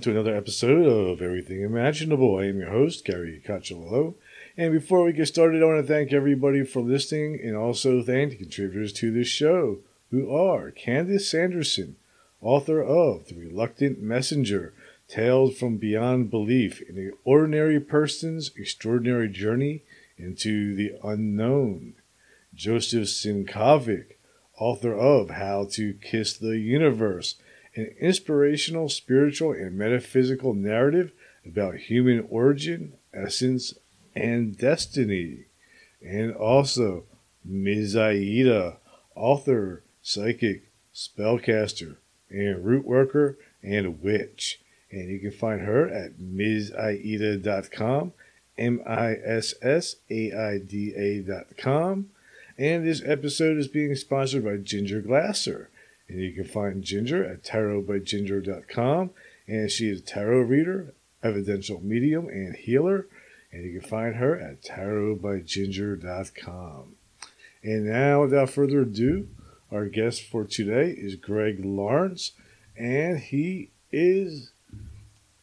To another episode of Everything Imaginable. I am your host, Gary Cacciolillo. And before we get started, I want to thank everybody for listening and also thank the contributors to this show, who are Candace Sanderson, author of The Reluctant Messenger Tales from Beyond Belief in the Ordinary Person's Extraordinary Journey into the Unknown, Joseph Sinkovic, author of How to Kiss the Universe an inspirational, spiritual, and metaphysical narrative about human origin, essence, and destiny. And also, Ms. Aida, author, psychic, spellcaster, and root worker, and witch. And you can find her at MsAida.com, M I S S A I D A.com. And this episode is being sponsored by Ginger Glasser. And you can find Ginger at tarotbyginger.com. And she is a tarot reader, evidential medium, and healer. And you can find her at tarotbyginger.com. And now, without further ado, our guest for today is Greg Lawrence, and he is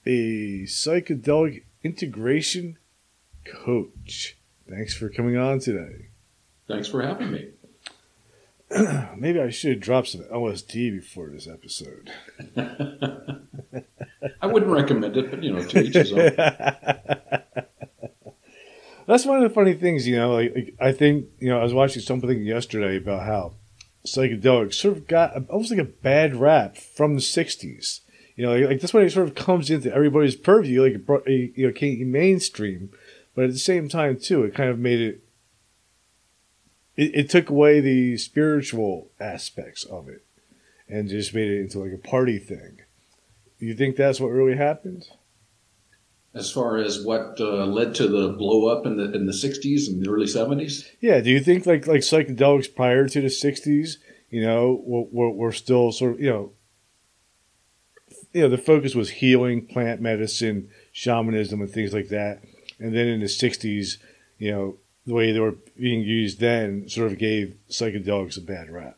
a psychedelic integration coach. Thanks for coming on today. Thanks for having me. Maybe I should have dropped some LSD before this episode. I wouldn't recommend it, but you know, to each his own. That's one of the funny things, you know. Like, like, I think, you know, I was watching something yesterday about how psychedelics sort of got almost like a bad rap from the '60s. You know, like, like that's when it sort of comes into everybody's purview, like it brought, you know, came mainstream, but at the same time too, it kind of made it it, it took away the spiritual aspects of it and just made it into like a party thing. You think that's what really happened? As far as what uh, led to the blow up in the in the '60s and the early '70s? Yeah. Do you think like like psychedelics prior to the '60s, you know, were, were still sort of you know, you know, the focus was healing, plant medicine, shamanism, and things like that, and then in the '60s, you know, the way they were being used then sort of gave psychedelics a bad rap.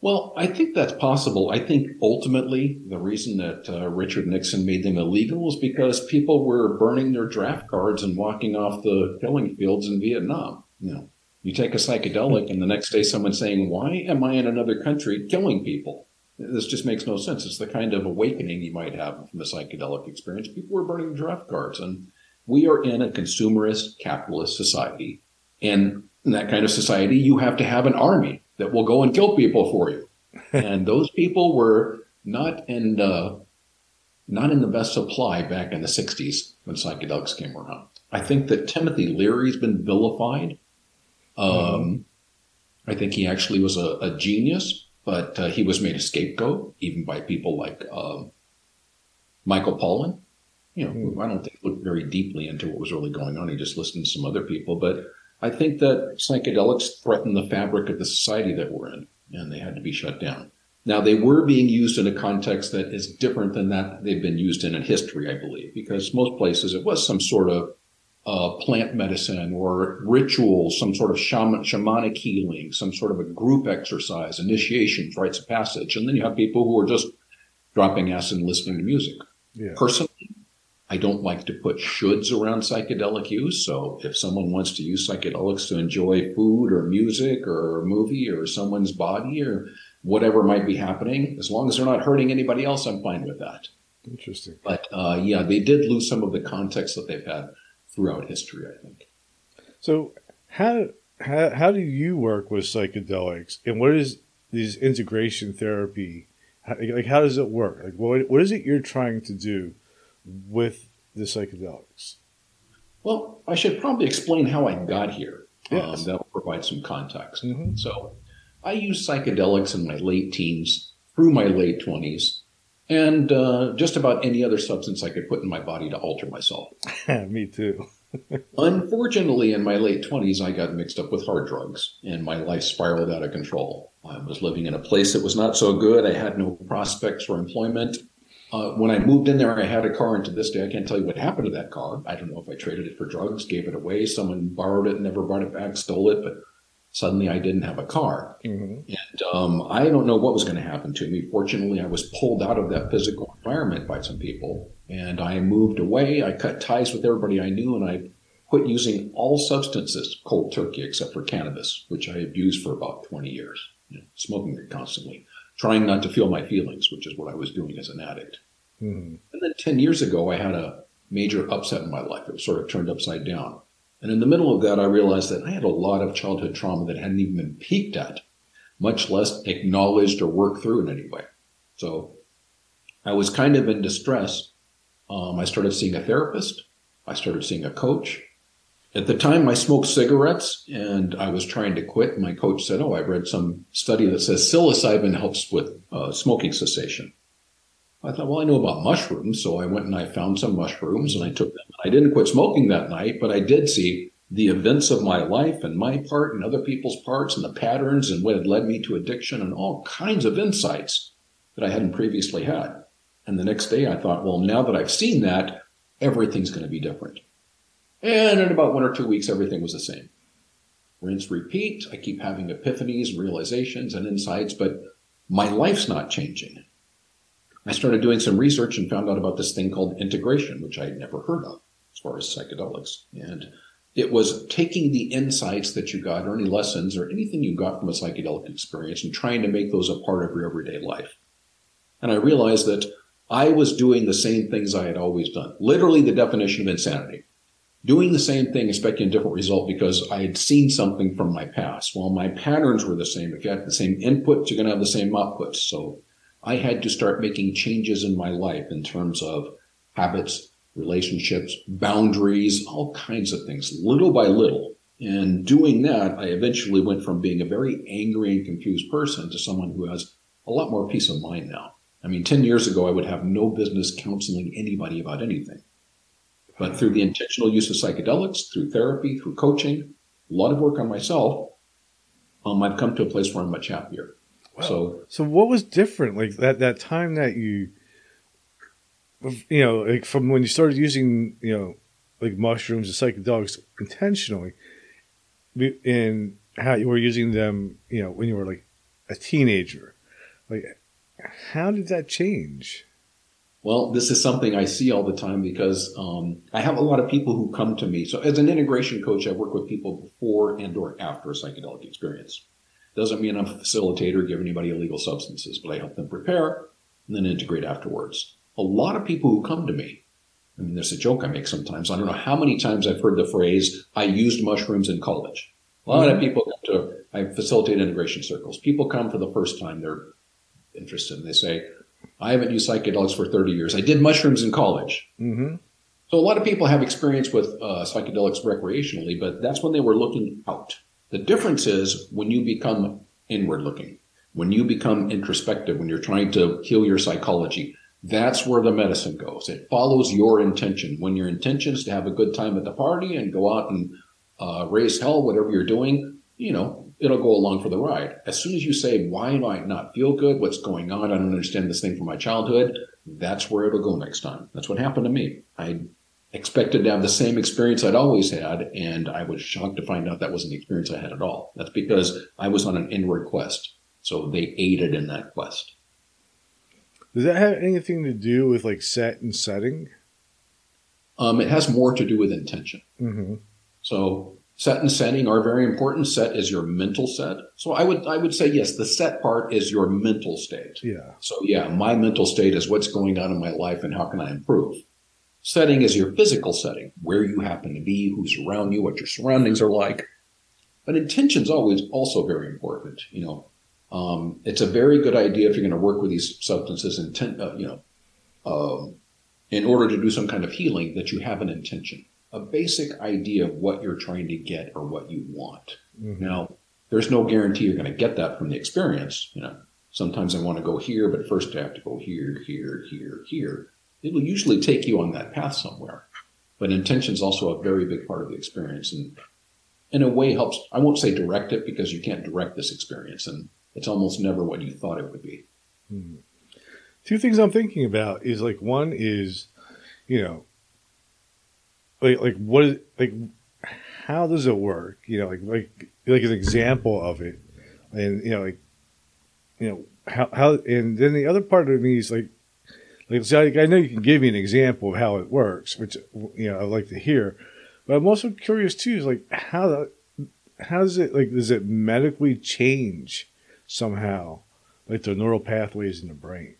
Well, I think that's possible. I think ultimately the reason that uh, Richard Nixon made them illegal was because people were burning their draft cards and walking off the killing fields in Vietnam. You know, you take a psychedelic and the next day someone's saying, "Why am I in another country killing people?" This just makes no sense. It's the kind of awakening you might have from a psychedelic experience. People were burning draft cards and we are in a consumerist capitalist society. And in that kind of society, you have to have an army that will go and kill people for you. and those people were not in uh, not in the best supply back in the 60s when psychedelics came around. I think that Timothy Leary's been vilified. Um, I think he actually was a, a genius, but uh, he was made a scapegoat even by people like uh, Michael Pollan you know, mm. I don't think looked very deeply into what was really going on. He just listened to some other people. But I think that psychedelics threaten the fabric of the society that we're in, and they had to be shut down. Now, they were being used in a context that is different than that they've been used in in history, I believe, because most places it was some sort of uh, plant medicine or ritual, some sort of shaman, shamanic healing, some sort of a group exercise, initiations, rites of passage. And then you have people who are just dropping acid and listening to music. Yeah. Personally, I don't like to put shoulds around psychedelic use. So if someone wants to use psychedelics to enjoy food or music or a movie or someone's body or whatever might be happening, as long as they're not hurting anybody else, I'm fine with that. Interesting. But uh, yeah, they did lose some of the context that they've had throughout history, I think. So how how, how do you work with psychedelics, and what is this integration therapy? How, like, how does it work? Like, what what is it you're trying to do? With the psychedelics? Well, I should probably explain how I got here. Yes. Um, that will provide some context. Mm-hmm. So, I used psychedelics in my late teens through my late 20s and uh, just about any other substance I could put in my body to alter myself. Me too. Unfortunately, in my late 20s, I got mixed up with hard drugs and my life spiraled out of control. I was living in a place that was not so good. I had no prospects for employment. Uh, when I moved in there, I had a car, and to this day, I can't tell you what happened to that car. I don't know if I traded it for drugs, gave it away, someone borrowed it, never brought it back, stole it, but suddenly I didn't have a car. Mm-hmm. And um, I don't know what was going to happen to me. Fortunately, I was pulled out of that physical environment by some people, and I moved away. I cut ties with everybody I knew, and I quit using all substances cold turkey except for cannabis, which I abused for about 20 years, you know, smoking it constantly trying not to feel my feelings, which is what I was doing as an addict. Mm-hmm. And then 10 years ago, I had a major upset in my life. It was sort of turned upside down. And in the middle of that, I realized that I had a lot of childhood trauma that hadn't even been peeked at, much less acknowledged or worked through in any way. So I was kind of in distress. Um, I started seeing a therapist. I started seeing a coach. At the time, I smoked cigarettes and I was trying to quit. My coach said, Oh, I've read some study that says psilocybin helps with uh, smoking cessation. I thought, well, I know about mushrooms. So I went and I found some mushrooms and I took them. I didn't quit smoking that night, but I did see the events of my life and my part and other people's parts and the patterns and what had led me to addiction and all kinds of insights that I hadn't previously had. And the next day I thought, well, now that I've seen that, everything's going to be different. And in about one or two weeks, everything was the same. Rinse, repeat. I keep having epiphanies, realizations, and insights, but my life's not changing. I started doing some research and found out about this thing called integration, which I had never heard of as far as psychedelics. And it was taking the insights that you got, or any lessons, or anything you got from a psychedelic experience, and trying to make those a part of your everyday life. And I realized that I was doing the same things I had always done. Literally, the definition of insanity doing the same thing, expecting a different result because I had seen something from my past. Well, my patterns were the same. If you have the same inputs, you're going to have the same outputs. So I had to start making changes in my life in terms of habits, relationships, boundaries, all kinds of things, little by little. And doing that, I eventually went from being a very angry and confused person to someone who has a lot more peace of mind now. I mean, 10 years ago, I would have no business counseling anybody about anything. But through the intentional use of psychedelics, through therapy, through coaching, a lot of work on myself, um, I've come to a place where I'm much happier. Wow. So, So what was different? Like that that time that you, you know, like from when you started using, you know, like mushrooms and psychedelics intentionally, and how you were using them, you know, when you were like a teenager, like how did that change? Well, this is something I see all the time because um, I have a lot of people who come to me. So, as an integration coach, I work with people before and or after a psychedelic experience. Doesn't mean I'm a facilitator, give anybody illegal substances, but I help them prepare and then integrate afterwards. A lot of people who come to me, I mean, there's a joke I make sometimes. I don't know how many times I've heard the phrase, I used mushrooms in college. A lot of people come to, I facilitate integration circles. People come for the first time, they're interested, and they say, I haven't used psychedelics for 30 years. I did mushrooms in college. Mm-hmm. So a lot of people have experience with uh, psychedelics recreationally, but that's when they were looking out. The difference is when you become inward looking, when you become introspective, when you're trying to heal your psychology, that's where the medicine goes. It follows your intention. When your intention is to have a good time at the party and go out and uh, raise hell, whatever you're doing, you know, it'll go along for the ride. As soon as you say, why do I not feel good? What's going on? I don't understand this thing from my childhood. That's where it'll go next time. That's what happened to me. I expected to have the same experience I'd always had, and I was shocked to find out that wasn't the experience I had at all. That's because I was on an inward quest. So they aided in that quest. Does that have anything to do with like set and setting? Um, it has more to do with intention. Mm-hmm. So set and setting are very important. Set is your mental set. So I would I would say yes, the set part is your mental state. Yeah. So yeah, my mental state is what's going on in my life and how can I improve. Setting is your physical setting, where you happen to be, who's around you, what your surroundings are like. But intention's always also very important. You know, um, it's a very good idea if you're going to work with these substances, intent, uh, you know, um, in order to do some kind of healing, that you have an intention, a basic idea of what you're trying to get or what you want. Mhm. Now, there's no guarantee you're going to get that from the experience. You know, sometimes I want to go here, but first I have to go here, here, here, here. It'll usually take you on that path somewhere. But intention is also a very big part of the experience, and in a way helps. I won't say direct it because you can't direct this experience, and it's almost never what you thought it would be. Do two things I'm thinking about is like one is, you know, like like what is like how does it work? You know, like like like an example of it, and you know, like you know how how and then the other part of me is like like so I, I know you can give me an example of how it works, which you know I'd like to hear, but I'm also curious too is like how how does it like does it medically change somehow like the neural pathways in the brain?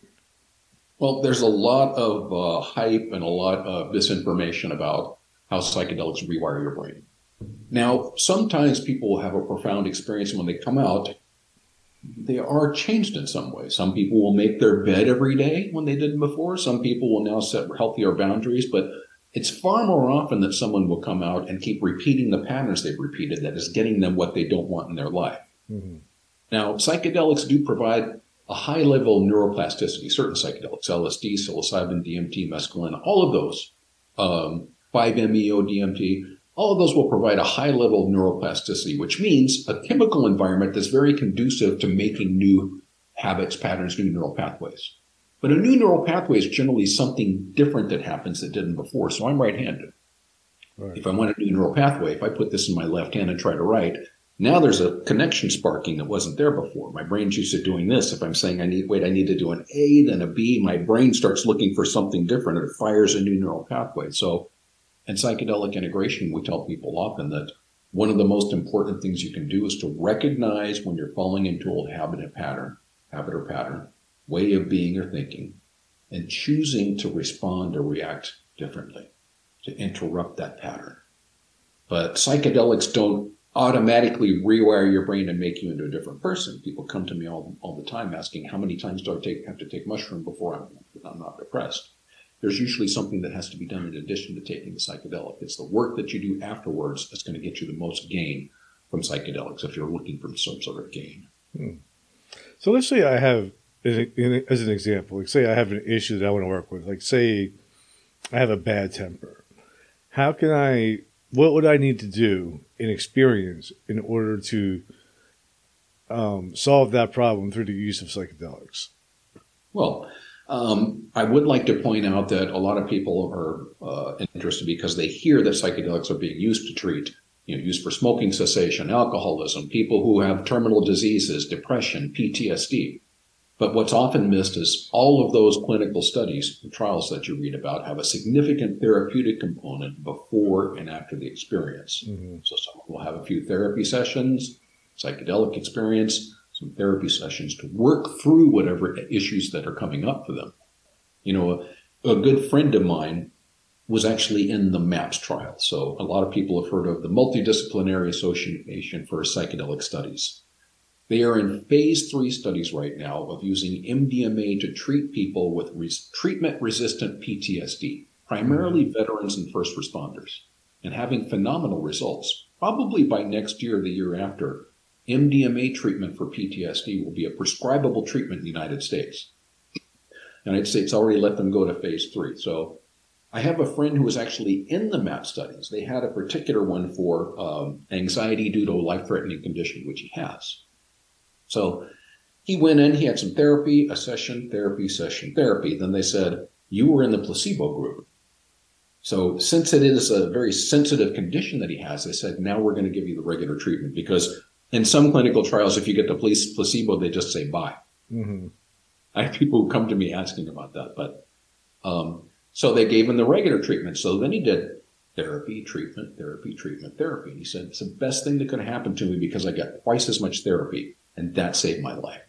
Well, there's a lot of uh, hype and a lot of misinformation about how psychedelics rewire your brain. Now, sometimes people will have a profound experience and when they come out. They are changed in some way. Some people will make their bed every day when they didn't before. Some people will now set healthier boundaries, but it's far more often that someone will come out and keep repeating the patterns they've repeated that is getting them what they don't want in their life. Mm-hmm. Now, psychedelics do provide a high level of neuroplasticity, certain psychedelics, LSD, psilocybin, DMT, mescaline, all of those, um, 5-MeO, DMT, all of those will provide a high level of neuroplasticity, which means a chemical environment that's very conducive to making new habits, patterns, new neural pathways. But a new neural pathway is generally something different that happens that didn't before. So I'm right-handed. Right. If I want a new neural pathway, if I put this in my left hand and try to write, now there's a connection sparking that wasn't there before. My brain's used to doing this. If I'm saying I need, wait, I need to do an A, then a B, my brain starts looking for something different. And it fires a new neural pathway. So in psychedelic integration, we tell people often that one of the most important things you can do is to recognize when you're falling into old habit and pattern, habit or pattern, way of being or thinking, and choosing to respond or react differently to interrupt that pattern. But psychedelics don't automatically rewire your brain and make you into a different person. People come to me all, all the time asking, how many times do I take, have to take mushroom before I'm, I'm not depressed? There's usually something that has to be done in addition to taking the psychedelic. It's the work that you do afterwards that's going to get you the most gain from psychedelics if you're looking for some sort of gain. Hmm. So let's say I have, as an example, like say I have an issue that I want to work with. Like say I have a bad temper. How can I what would I need to do in experience in order to um, solve that problem through the use of psychedelics? Well, um, I would like to point out that a lot of people are uh, interested because they hear that psychedelics are being used to treat, you know, used for smoking cessation, alcoholism, people who have terminal diseases, depression, PTSD. But what's often missed is all of those clinical studies, the trials that you read about, have a significant therapeutic component before and after the experience. Mm-hmm. So someone will have a few therapy sessions, psychedelic experience, some therapy sessions to work through whatever issues that are coming up for them. You know, a, a good friend of mine was actually in the MAPS trial. So a lot of people have heard of the Multidisciplinary Association for Psychedelic Studies. They are in phase three studies right now of using MDMA to treat people with res- treatment resistant PTSD, primarily mm-hmm. veterans and first responders, and having phenomenal results. Probably by next year, the year after, MDMA treatment for PTSD will be a prescribable treatment in the United States. The United States already let them go to phase three. So I have a friend who was actually in the MAP studies. They had a particular one for um, anxiety due to a life threatening condition, which he has. So he went in, he had some therapy, a session, therapy, session, therapy. Then they said, You were in the placebo group. So since it is a very sensitive condition that he has, they said, Now we're going to give you the regular treatment because in some clinical trials, if you get the placebo, they just say bye. Mm-hmm. I have people who come to me asking about that, but um, so they gave him the regular treatment. So then he did therapy, treatment, therapy, treatment, therapy. And he said, It's the best thing that could happen to me because I got twice as much therapy and that saved my life.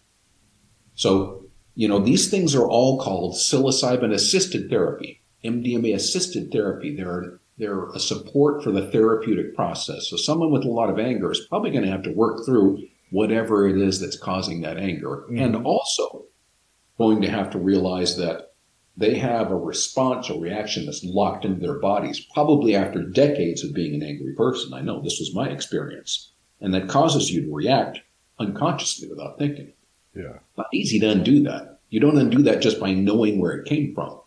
So, you know, these things are all called psilocybin assisted therapy, MDMA assisted therapy. They're, they're a support for the therapeutic process. So someone with a lot of anger is probably going to have to work through whatever it is that's causing that anger. Mm-hmm. And also going to have to realize that they have a response or reaction that's locked into their bodies, probably after decades of being an angry person. I know this was my experience. And that causes you to react unconsciously without thinking. Yeah. Not easy to undo that. You don't undo that just by knowing where it came from.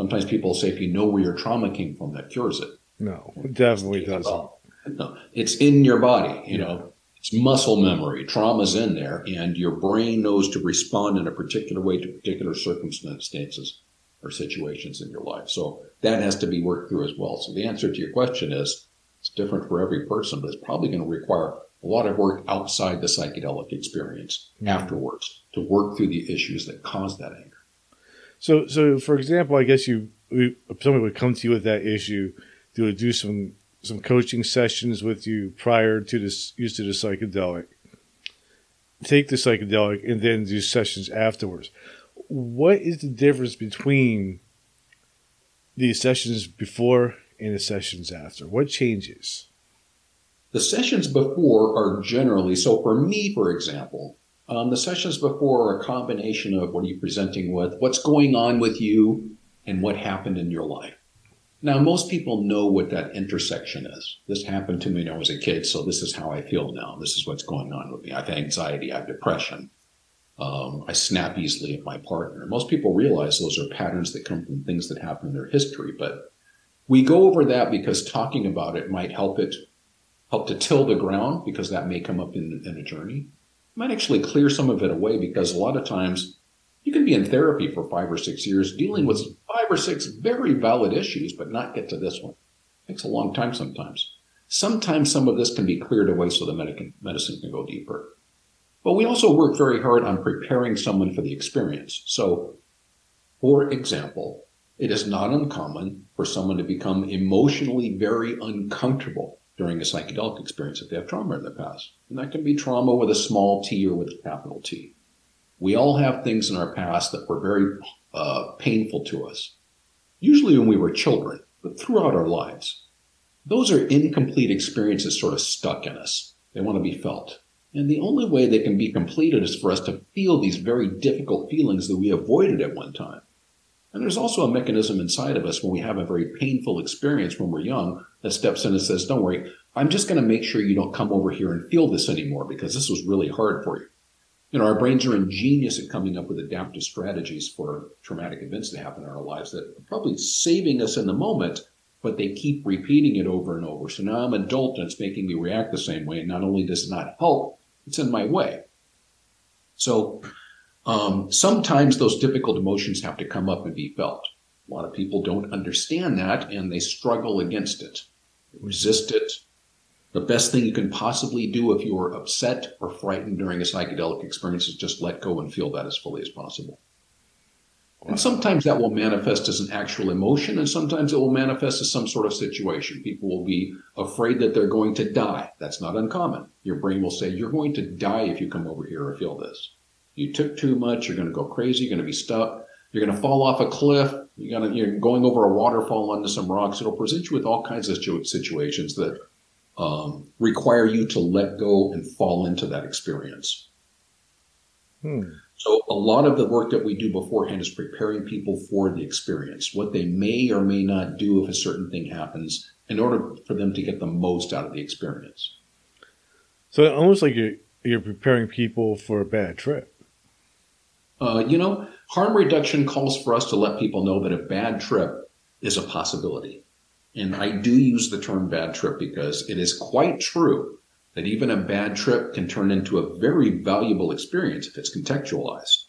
Sometimes people say if you know where your trauma came from, that cures it. No, it definitely doesn't. No, it's in your body. You yeah. know, it's muscle memory. Trauma's in there, and your brain knows to respond in a particular way to particular circumstances or situations in your life. So that has to be worked through as well. So the answer to your question is it's different for every person, but it's probably going to require a lot of work outside the psychedelic experience mm-hmm. afterwards to work through the issues that cause that anger. So, so for example, I guess you somebody would come to you with that issue, they would do some some coaching sessions with you prior to this use of the psychedelic, take the psychedelic, and then do sessions afterwards. What is the difference between the sessions before and the sessions after? What changes? The sessions before are generally so. For me, for example, um, the sessions before are a combination of what are you presenting with, what's going on with you, and what happened in your life. Now, most people know what that intersection is. This happened to me when I was a kid, so this is how I feel now. This is what's going on with me. I have anxiety, I have depression. Um, I snap easily at my partner. Most people realize those are patterns that come from things that happen in their history, but we go over that because talking about it might help it help to till the ground because that may come up in, in a journey. Might actually clear some of it away because a lot of times you can be in therapy for five or six years dealing with five or six very valid issues, but not get to this one. It takes a long time sometimes. Sometimes some of this can be cleared away so the medicine can go deeper. But we also work very hard on preparing someone for the experience. So, for example, it is not uncommon for someone to become emotionally very uncomfortable during a psychedelic experience if they have trauma in the past. And that can be trauma with a small t or with a capital T. We all have things in our past that were very uh, painful to us, usually when we were children, but throughout our lives. Those are incomplete experiences sort of stuck in us. They want to be felt. And the only way they can be completed is for us to feel these very difficult feelings that we avoided at one time. And there's also a mechanism inside of us when we have a very painful experience when we're young that steps in and says, Don't worry, I'm just going to make sure you don't come over here and feel this anymore because this was really hard for you you know, our brains are ingenious at coming up with adaptive strategies for traumatic events that happen in our lives that are probably saving us in the moment, but they keep repeating it over and over. So now I'm an adult and it's making me react the same way. And not only does it not help, it's in my way. So um, sometimes those difficult emotions have to come up and be felt. A lot of people don't understand that and they struggle against it, resist it, the best thing you can possibly do if you are upset or frightened during a psychedelic experience is just let go and feel that as fully as possible. Wow. And sometimes that will manifest as an actual emotion, and sometimes it will manifest as some sort of situation. People will be afraid that they're going to die. That's not uncommon. Your brain will say, You're going to die if you come over here or feel this. You took too much, you're going to go crazy, you're going to be stuck, you're going to fall off a cliff, you're, going to, you're going over a waterfall onto some rocks. It'll present you with all kinds of situations that um, require you to let go and fall into that experience. Hmm. So, a lot of the work that we do beforehand is preparing people for the experience, what they may or may not do if a certain thing happens, in order for them to get the most out of the experience. So, almost like you're, you're preparing people for a bad trip. Uh, you know, harm reduction calls for us to let people know that a bad trip is a possibility. And I do use the term bad trip because it is quite true that even a bad trip can turn into a very valuable experience if it's contextualized.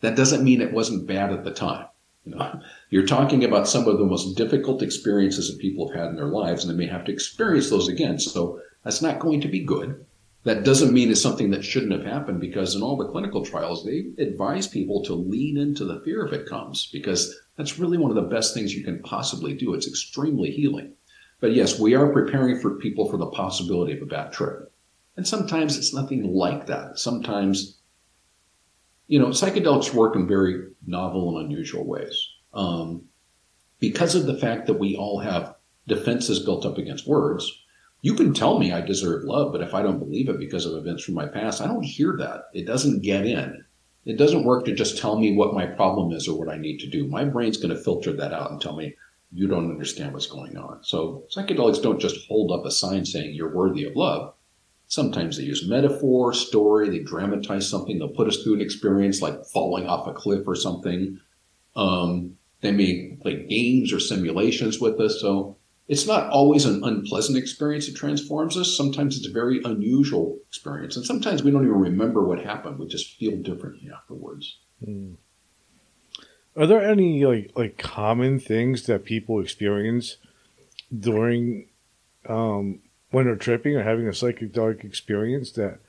That doesn't mean it wasn't bad at the time. You know, you're talking about some of the most difficult experiences that people have had in their lives, and they may have to experience those again. So that's not going to be good. That doesn't mean it's something that shouldn't have happened because in all the clinical trials, they advise people to lean into the fear if it comes because that's really one of the best things you can possibly do. It's extremely healing. But yes, we are preparing for people for the possibility of a bad trip. And sometimes it's nothing like that. Sometimes, you know, psychedelics work in very novel and unusual ways. Um, because of the fact that we all have defenses built up against words, you can tell me I deserve love, but if I don't believe it because of events from my past, I don't hear that. It doesn't get in. It doesn't work to just tell me what my problem is or what I need to do. My brain's going to filter that out and tell me you don't understand what's going on. So psychedelics don't just hold up a sign saying you're worthy of love. Sometimes they use metaphor, story, they dramatize something, they'll put us through an experience like falling off a cliff or something. Um, they may play games or simulations with us. So it's not always an unpleasant experience that transforms us. Sometimes it's a very unusual experience. And sometimes we don't even remember what happened. We just feel differently afterwards. Hmm. Are there any like like common things that people experience during um, when they're tripping or having a psychedelic experience that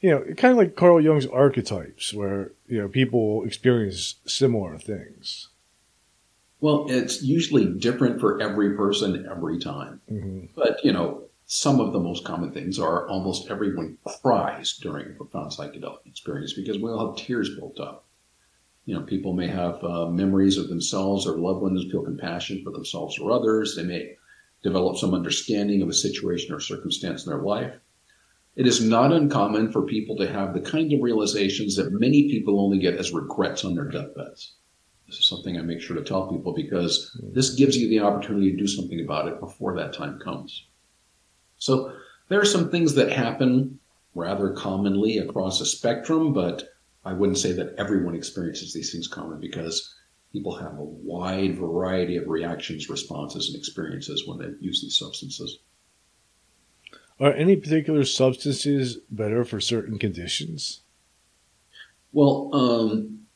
you know, kind of like Carl Jung's archetypes, where you know people experience similar things. Well, it's usually different for every person every time. Mm-hmm. But, you know, some of the most common things are almost everyone cries during a profound psychedelic experience because we all have tears built up. You know, people may have uh, memories of themselves or loved ones, feel compassion for themselves or others. They may develop some understanding of a situation or circumstance in their life. It is not uncommon for people to have the kind of realizations that many people only get as regrets on their deathbeds. This is something I make sure to tell people because this gives you the opportunity to do something about it before that time comes. So there are some things that happen rather commonly across a spectrum, but I wouldn't say that everyone experiences these things common because people have a wide variety of reactions, responses, and experiences when they use these substances. Are any particular substances better for certain conditions? Well, um,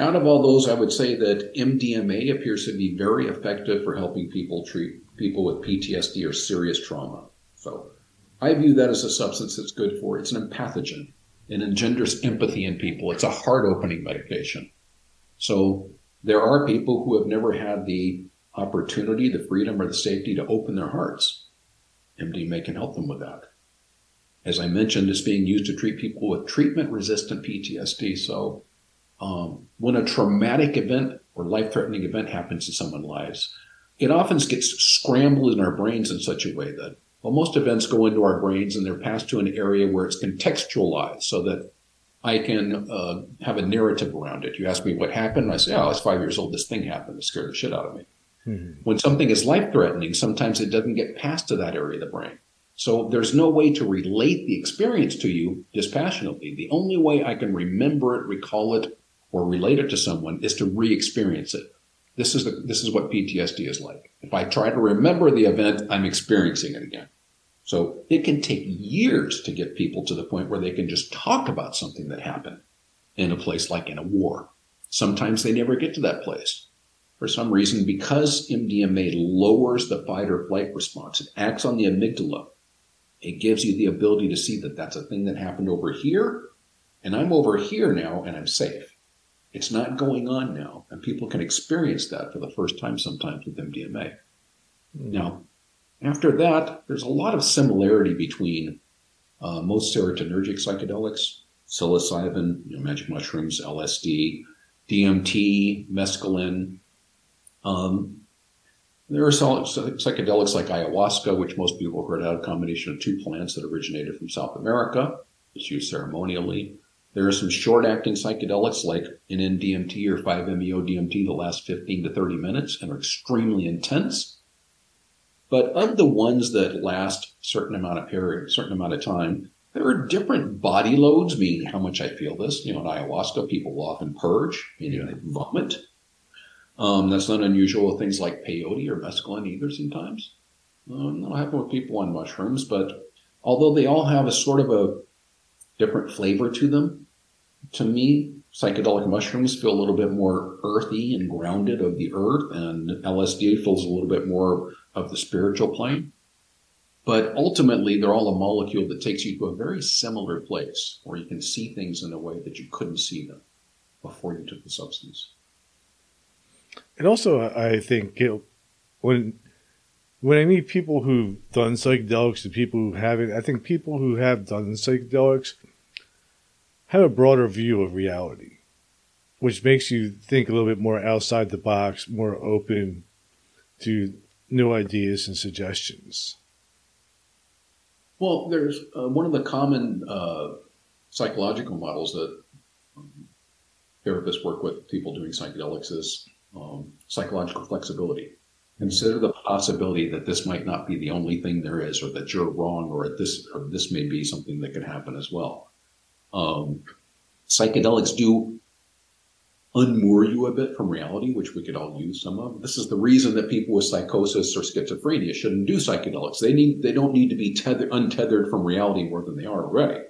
out of all those, I would say that MDMA appears to be very effective for helping people treat people with PTSD or serious trauma. So I view that as a substance that's good for it's an empathogen. It engenders empathy in people. It's a heart opening medication. So there are people who have never had the opportunity, the freedom, or the safety to open their hearts. MDMA can help them with that. As I mentioned, it's being used to treat people with treatment resistant PTSD. So um, when a traumatic event or life threatening event happens in someone's lives, it often gets scrambled in our brains in such a way that, well, most events go into our brains and they're passed to an area where it's contextualized so that I can uh, have a narrative around it. You ask me what happened, I say, oh, I was five years old, this thing happened, it scared the shit out of me. Mm-hmm. When something is life threatening, sometimes it doesn't get passed to that area of the brain. So there's no way to relate the experience to you dispassionately. The only way I can remember it, recall it, or relate it to someone is to re-experience it. This is the, this is what PTSD is like. If I try to remember the event, I'm experiencing it again. So it can take years to get people to the point where they can just talk about something that happened in a place like in a war. Sometimes they never get to that place. For some reason, because MDMA lowers the fight or flight response, it acts on the amygdala. It gives you the ability to see that that's a thing that happened over here, and I'm over here now, and I'm safe. It's not going on now, and people can experience that for the first time sometimes with MDMA. Mm. Now, after that, there's a lot of similarity between uh, most serotonergic psychedelics, psilocybin, you know, magic mushrooms, LSD, DMT, mescaline. Um, there are psychedelics like ayahuasca, which most people have heard of, a combination of two plants that originated from South America. It's used ceremonially. There are some short acting psychedelics like NN-DMT or 5-MeO-DMT that last 15 to 30 minutes and are extremely intense. But of the ones that last a certain amount of period, certain amount of time, there are different body loads, meaning how much I feel this. You know, in ayahuasca, people will often purge, meaning they vomit. Um, that's not unusual with things like peyote or mescaline either sometimes. Um, that'll happen with people on mushrooms, but although they all have a sort of a different flavor to them. To me, psychedelic mushrooms feel a little bit more earthy and grounded of the earth, and LSD feels a little bit more of the spiritual plane. But ultimately, they're all a molecule that takes you to a very similar place where you can see things in a way that you couldn't see them before you took the substance. And also, I think you know, when when I meet people who've done psychedelics and people who haven't, I think people who have done psychedelics have a broader view of reality, which makes you think a little bit more outside the box, more open to new ideas and suggestions. Well, there's uh, one of the common uh, psychological models that um, therapists work with people doing psychedelics is um, psychological flexibility. Consider the possibility that this might not be the only thing there is, or that you're wrong, or this or this may be something that could happen as well. Um, psychedelics do unmoor you a bit from reality, which we could all use some of. This is the reason that people with psychosis or schizophrenia shouldn't do psychedelics. They need they don't need to be tethered, untethered from reality more than they are already.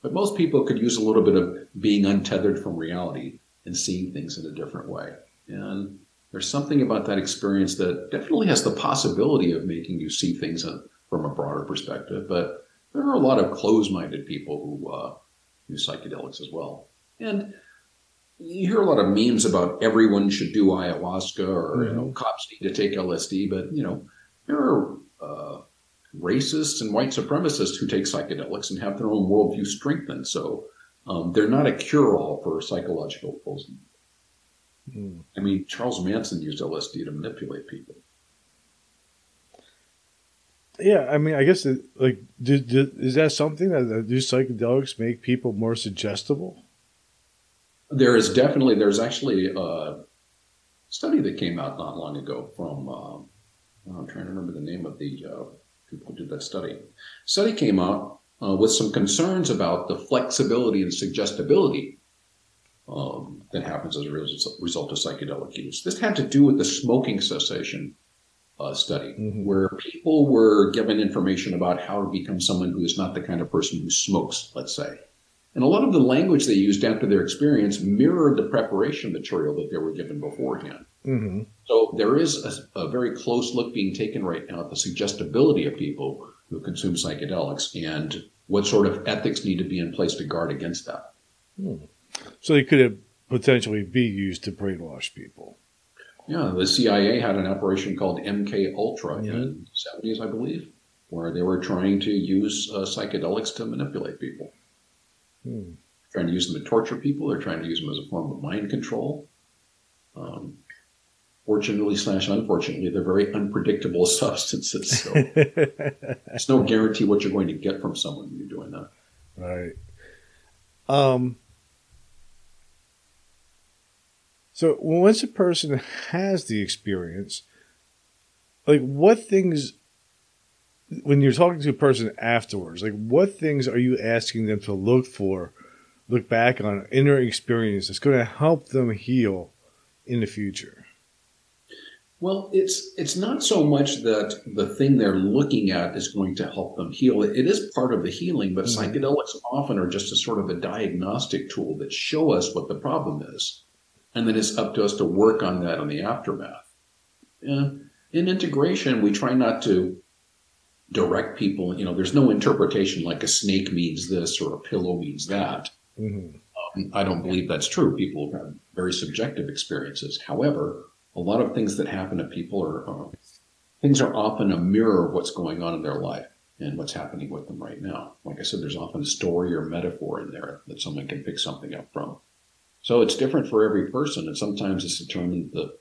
But most people could use a little bit of being untethered from reality and seeing things in a different way. And there's something about that experience that definitely has the possibility of making you see things from a broader perspective. But there are a lot of closed-minded people who uh, use psychedelics as well. And you hear a lot of memes about everyone should do ayahuasca or mm-hmm. you know mm-hmm. cops need to take LSD, but you know there are uh, racists and white supremacists who take psychedelics and have their own worldview strengthened. So um, they're not a cure-all for psychological poison. Mm. I mean, Charles Manson used LSD to manipulate people. Yeah, I mean, I guess it, like, do, do, is that something that do psychedelics make people more suggestible? There is definitely there's actually a study that came out not long ago from uh, I'm trying to remember the name of the uh, people who did that study. Study came out uh, with some concerns about the flexibility and suggestibility um, that happens as a result of psychedelic use. This had to do with the smoking cessation uh, study, mm-hmm. where people were given information about how to become someone who is not the kind of person who smokes, let's say. And a lot of the language they used after their experience mirrored the preparation material that they were given beforehand. Mm-hmm. So there is a, a, very close look being taken right now at the suggestibility of people who consume psychedelics and what sort of ethics need to be in place to guard against that. Hmm. So they could have potentially be used to brainwash people. Yeah, the CIA had an operation called MK Ultra mm-hmm. in the 70s, I believe, where they were trying to use uh, psychedelics to manipulate people. Hmm. Trying to use them to torture people. They're trying to use them as a form of mind control. Um, fortunately slash unfortunately, they're very unpredictable substances. So there's no guarantee what you're going to get from someone when you're doing that. Right. Um. So once a person has the experience, like what things when you're talking to a person afterwards, like what things are you asking them to look for, look back on inner experience that's going to help them heal in the future? Well, it's it's not so much that the thing they're looking at is going to help them heal. It is part of the healing, but mm-hmm. psychedelics often are just a sort of a diagnostic tool that show us what the problem is, and then it's up to us to work on that in the aftermath. And in integration, we try not to direct people. You know, there's no interpretation like a snake means this or a pillow means that. Mm-hmm. Um, I don't believe that's true. People have very subjective experiences. However, a lot of things that happen to people are uh, things are often a mirror of what's going on in their life and what's happening with them right now. Like I said, there's often a story or metaphor in there that someone can pick something up from. So it's different for every person, and sometimes it's determined the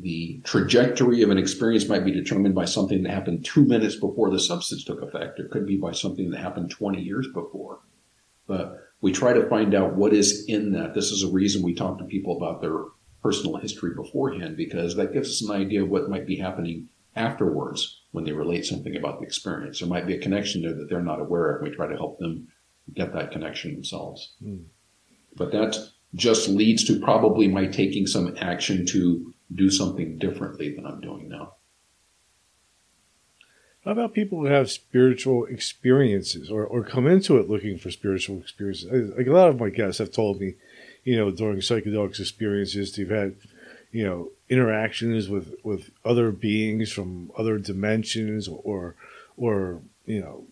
the trajectory of an experience might be determined by something that happened two minutes before the substance took effect. It could be by something that happened 20 years before. But we try to find out what is in that. This is a reason we talk to people about their personal history beforehand, because that gives us an idea of what might be happening afterwards when they relate something about the experience. There might be a connection there that they're not aware of. We try to help them get that connection themselves. Mm. But that just leads to probably my taking some action to do something differently than I'm doing now. How about people who have spiritual experiences or, or come into it looking for spiritual experiences? Like a lot of my guests have told me, you know, during psychedelics experiences, they've had, you know, interactions with, with other beings from other dimensions or, or, you know,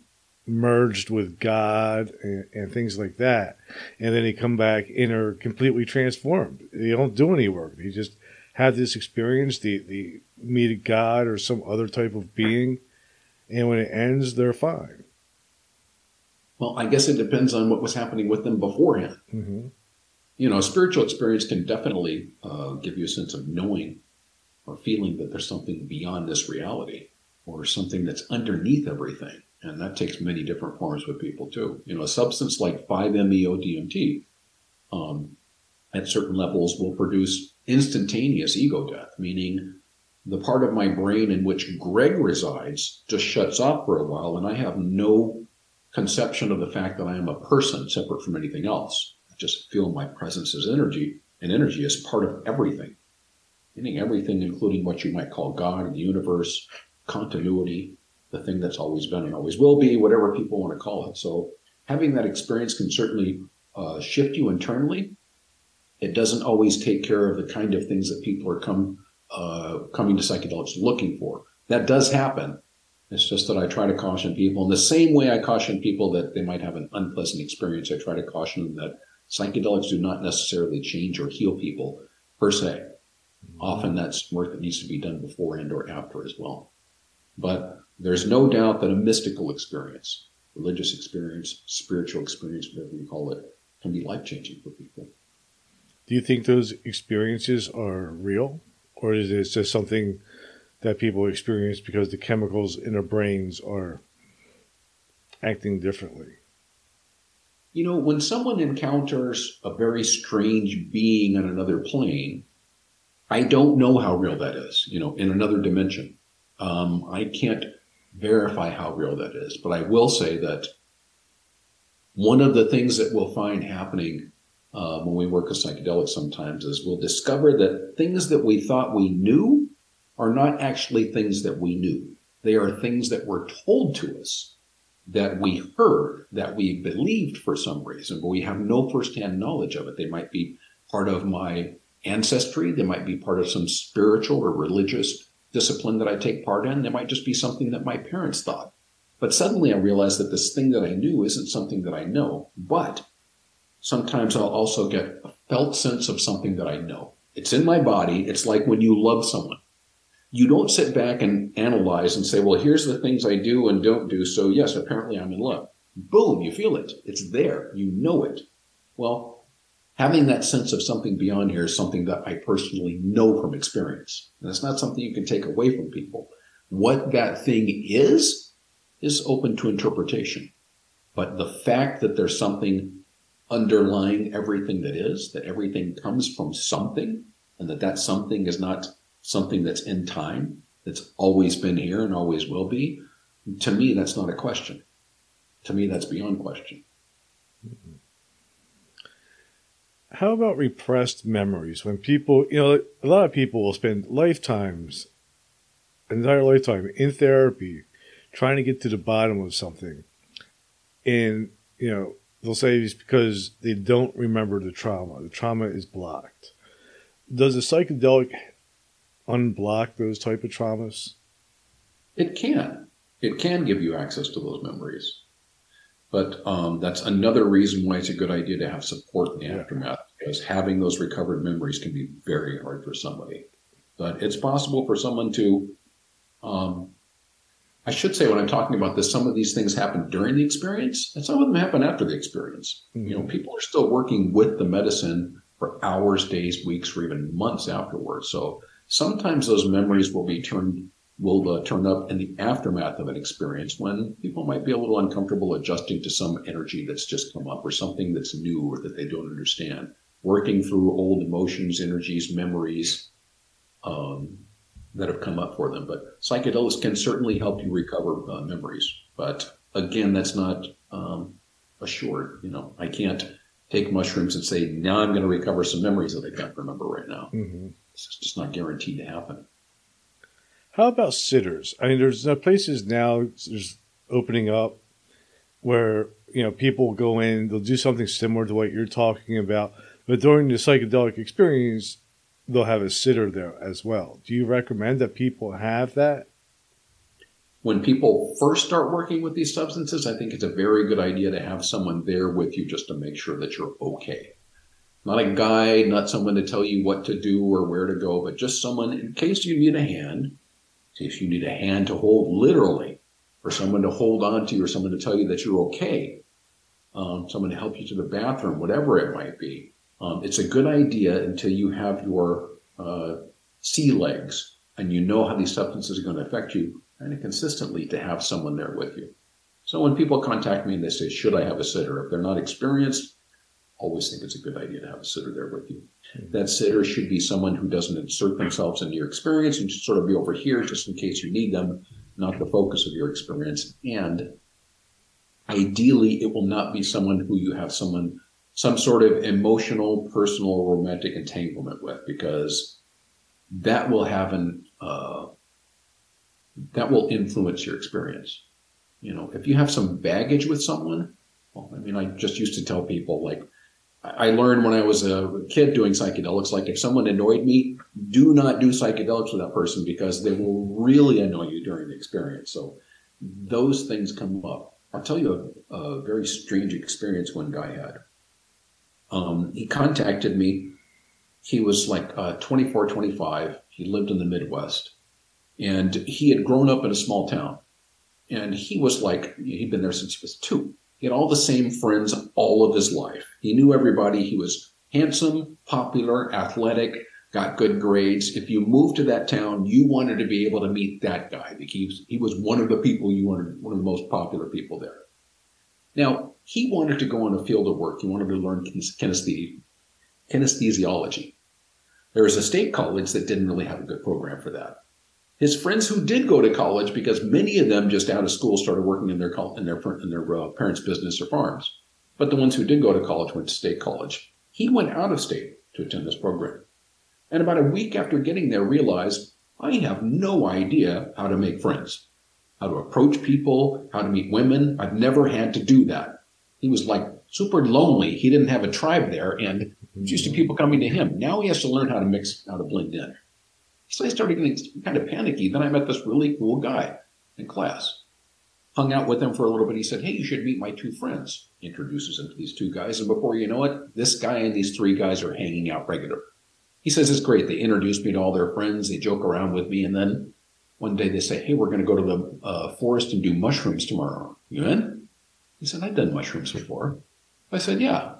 merged with God and, and, things like that. And then he come back and are completely transformed. They don't do any work. They just have this experience, the, the meet God or some other type of being, and when it ends, they're fine. Well, I guess it depends on what was happening with them beforehand. Mm-hmm. You know, a spiritual experience can definitely uh, give you a sense of knowing or feeling that there's something beyond this reality or something that's underneath everything. And that takes many different forms with people too. You know, a substance like 5-MeO DMT um, at certain levels will produce instantaneous ego death, meaning the part of my brain in which Greg resides just shuts off for a while, and I have no conception of the fact that I am a person separate from anything else. I just feel my presence as energy, and energy is part of everything. Meaning everything, including what you might call God, the universe, continuity, the thing that's always been and always will be, whatever people want to call it. So having that experience can certainly uh, shift you internally. It doesn't always take care of the kind of things that people are come uh, coming to psychedelics looking for. That does happen. It's just that I try to caution people in the same way I caution people that they might have an unpleasant experience. I try to caution them that psychedelics do not necessarily change or heal people per se. Mm-hmm. Often that's work that needs to be done before and or after as well. But there's no doubt that a mystical experience, religious experience, spiritual experience, whatever you call it, can be life changing for people. Do you think those experiences are real? Or is it just something that people experience because the chemicals in their brains are acting differently? You know, when someone encounters a very strange being on another plane, I don't know how real that is, you know, in another dimension. Um, I can't verify how real that is, but I will say that one of the things that we'll find happening uh, when we work with psychedelics sometimes is we'll discover that things that we thought we knew are not actually things that we knew. They are things that were told to us, that we heard, that we believed for some reason, but we have no firsthand knowledge of it. They might be part of my ancestry. They might be part of some spiritual or religious discipline that I take part in. It might just be something that my parents thought. But suddenly I realized that this thing that I knew isn't something that I know, but sometimes I'll also get a felt sense of something that I know. It's in my body. It's like when you love someone. You don't sit back and analyze and say, well, here's the things I do and don't do. So yes, apparently I'm in love. Boom, you feel it. It's there. You know it. Well, having that sense of something beyond here is something that I personally know from experience. And it's not something you can take away from people. What that thing is, is open to interpretation. But the fact that there's something underlying everything that is, that everything comes from something, and that that something is not something that's in time, that's always been here and always will be, to me, that's not a question. To me, that's beyond question. Mm-hmm. How about repressed memories? When people, you know, a lot of people will spend lifetimes, entire lifetime in therapy, trying to get to the bottom of something. And, you know, they'll say it's because they don't remember the trauma. The trauma is blocked. Does a psychedelic unblock those type of traumas? It can. It can give you access to those memories. But um, that's another reason why it's a good idea to have support in the yeah. aftermath, because having those recovered memories can be very hard for somebody. But it's possible for someone to um, I should say when I'm talking about this, some of these things happen during the experience and some of them happen after the experience. Mm-hmm. You know, people are still working with the medicine for hours, days, weeks, or even months afterwards. So sometimes those memories will be turned will uh, turn up in the aftermath of an experience when people might be a little uncomfortable adjusting to some energy that's just come up or something that's new or that they don't understand. Working through old emotions, energies, memories, um, that have come up for them. But psychedelics can certainly help you recover uh, memories. But again, that's not um, assured. You know, I can't take mushrooms and say now I'm going to recover some memories that I can't remember right now. Mm-hmm. It's just not guaranteed to happen. How about sitters? I mean, there's uh, places now there's opening up where you know people go in, they'll do something similar to what you're talking about, but during the psychedelic experience, they'll have a sitter there as well. Do you recommend that people have that? When people first start working with these substances, I think it's a very good idea to have someone there with you just to make sure that you're okay. Not a guide, not someone to tell you what to do or where to go, but just someone in case you need a hand, case you need a hand to hold literally, or someone to hold on to, or someone to tell you that you're okay, um, someone to help you to the bathroom, whatever it might be. Um, it's a good idea until you have your uh, sea legs and you know how these substances are going to affect you kind of consistently to have someone there with you. So when people contact me and they say, should I have a sitter? If they're not experienced, always think it's a good idea to have a sitter there with you. Mm-hmm. That sitter should be someone who doesn't insert themselves into your experience and should sort of be over here just in case you need them, not the focus of your experience. And ideally, it will not be someone who you have someone some sort of emotional, personal, romantic entanglement with, because that will have an uh, that will influence your experience. You know, if you have some baggage with someone, well, I mean, I just used to tell people like I learned when I was a kid doing psychedelics, like if someone annoyed me, do not do psychedelics with that person because they will really annoy you during the experience. So those things come up. I'll tell you a, a very strange experience one guy had. Um, he contacted me. He was like uh, 24, 25. He lived in the Midwest and he had grown up in a small town. And he was like, he'd been there since he was two. He had all the same friends all of his life. He knew everybody. He was handsome, popular, athletic, got good grades. If you moved to that town, you wanted to be able to meet that guy. He was, he was one of the people you wanted, one of the most popular people there. Now, he wanted to go on a field of work. He wanted to learn kinesthesi- kinesthesiology. There was a state college that didn't really have a good program for that. His friends who did go to college, because many of them just out of school started working in their in their in their uh, parents' business or farms, but the ones who did go to college went to state college. He went out of state to attend this program, and about a week after getting there, realized I have no idea how to make friends, how to approach people, how to meet women. I've never had to do that. He was like super lonely. He didn't have a tribe there, and used to people coming to him. Now he has to learn how to mix, how to blend in. So I started getting kind of panicky. Then I met this really cool guy in class. Hung out with him for a little bit. He said, Hey, you should meet my two friends. Introduces him to these two guys. And before you know it, this guy and these three guys are hanging out regular. He says, It's great. They introduce me to all their friends. They joke around with me. And then one day they say, Hey, we're going to go to the uh, forest and do mushrooms tomorrow. You in? He said, I've done mushrooms before. I said, Yeah.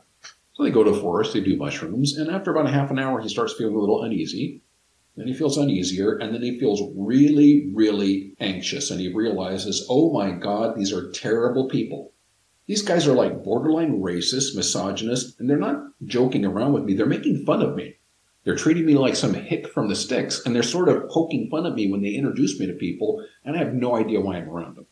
So they go to the forest, they do mushrooms. And after about a half an hour, he starts feeling a little uneasy. Then he feels uneasier, and then he feels really, really anxious, and he realizes, oh my God, these are terrible people. These guys are like borderline racist, misogynist, and they're not joking around with me. They're making fun of me. They're treating me like some hick from the sticks, and they're sort of poking fun at me when they introduce me to people, and I have no idea why I'm around them.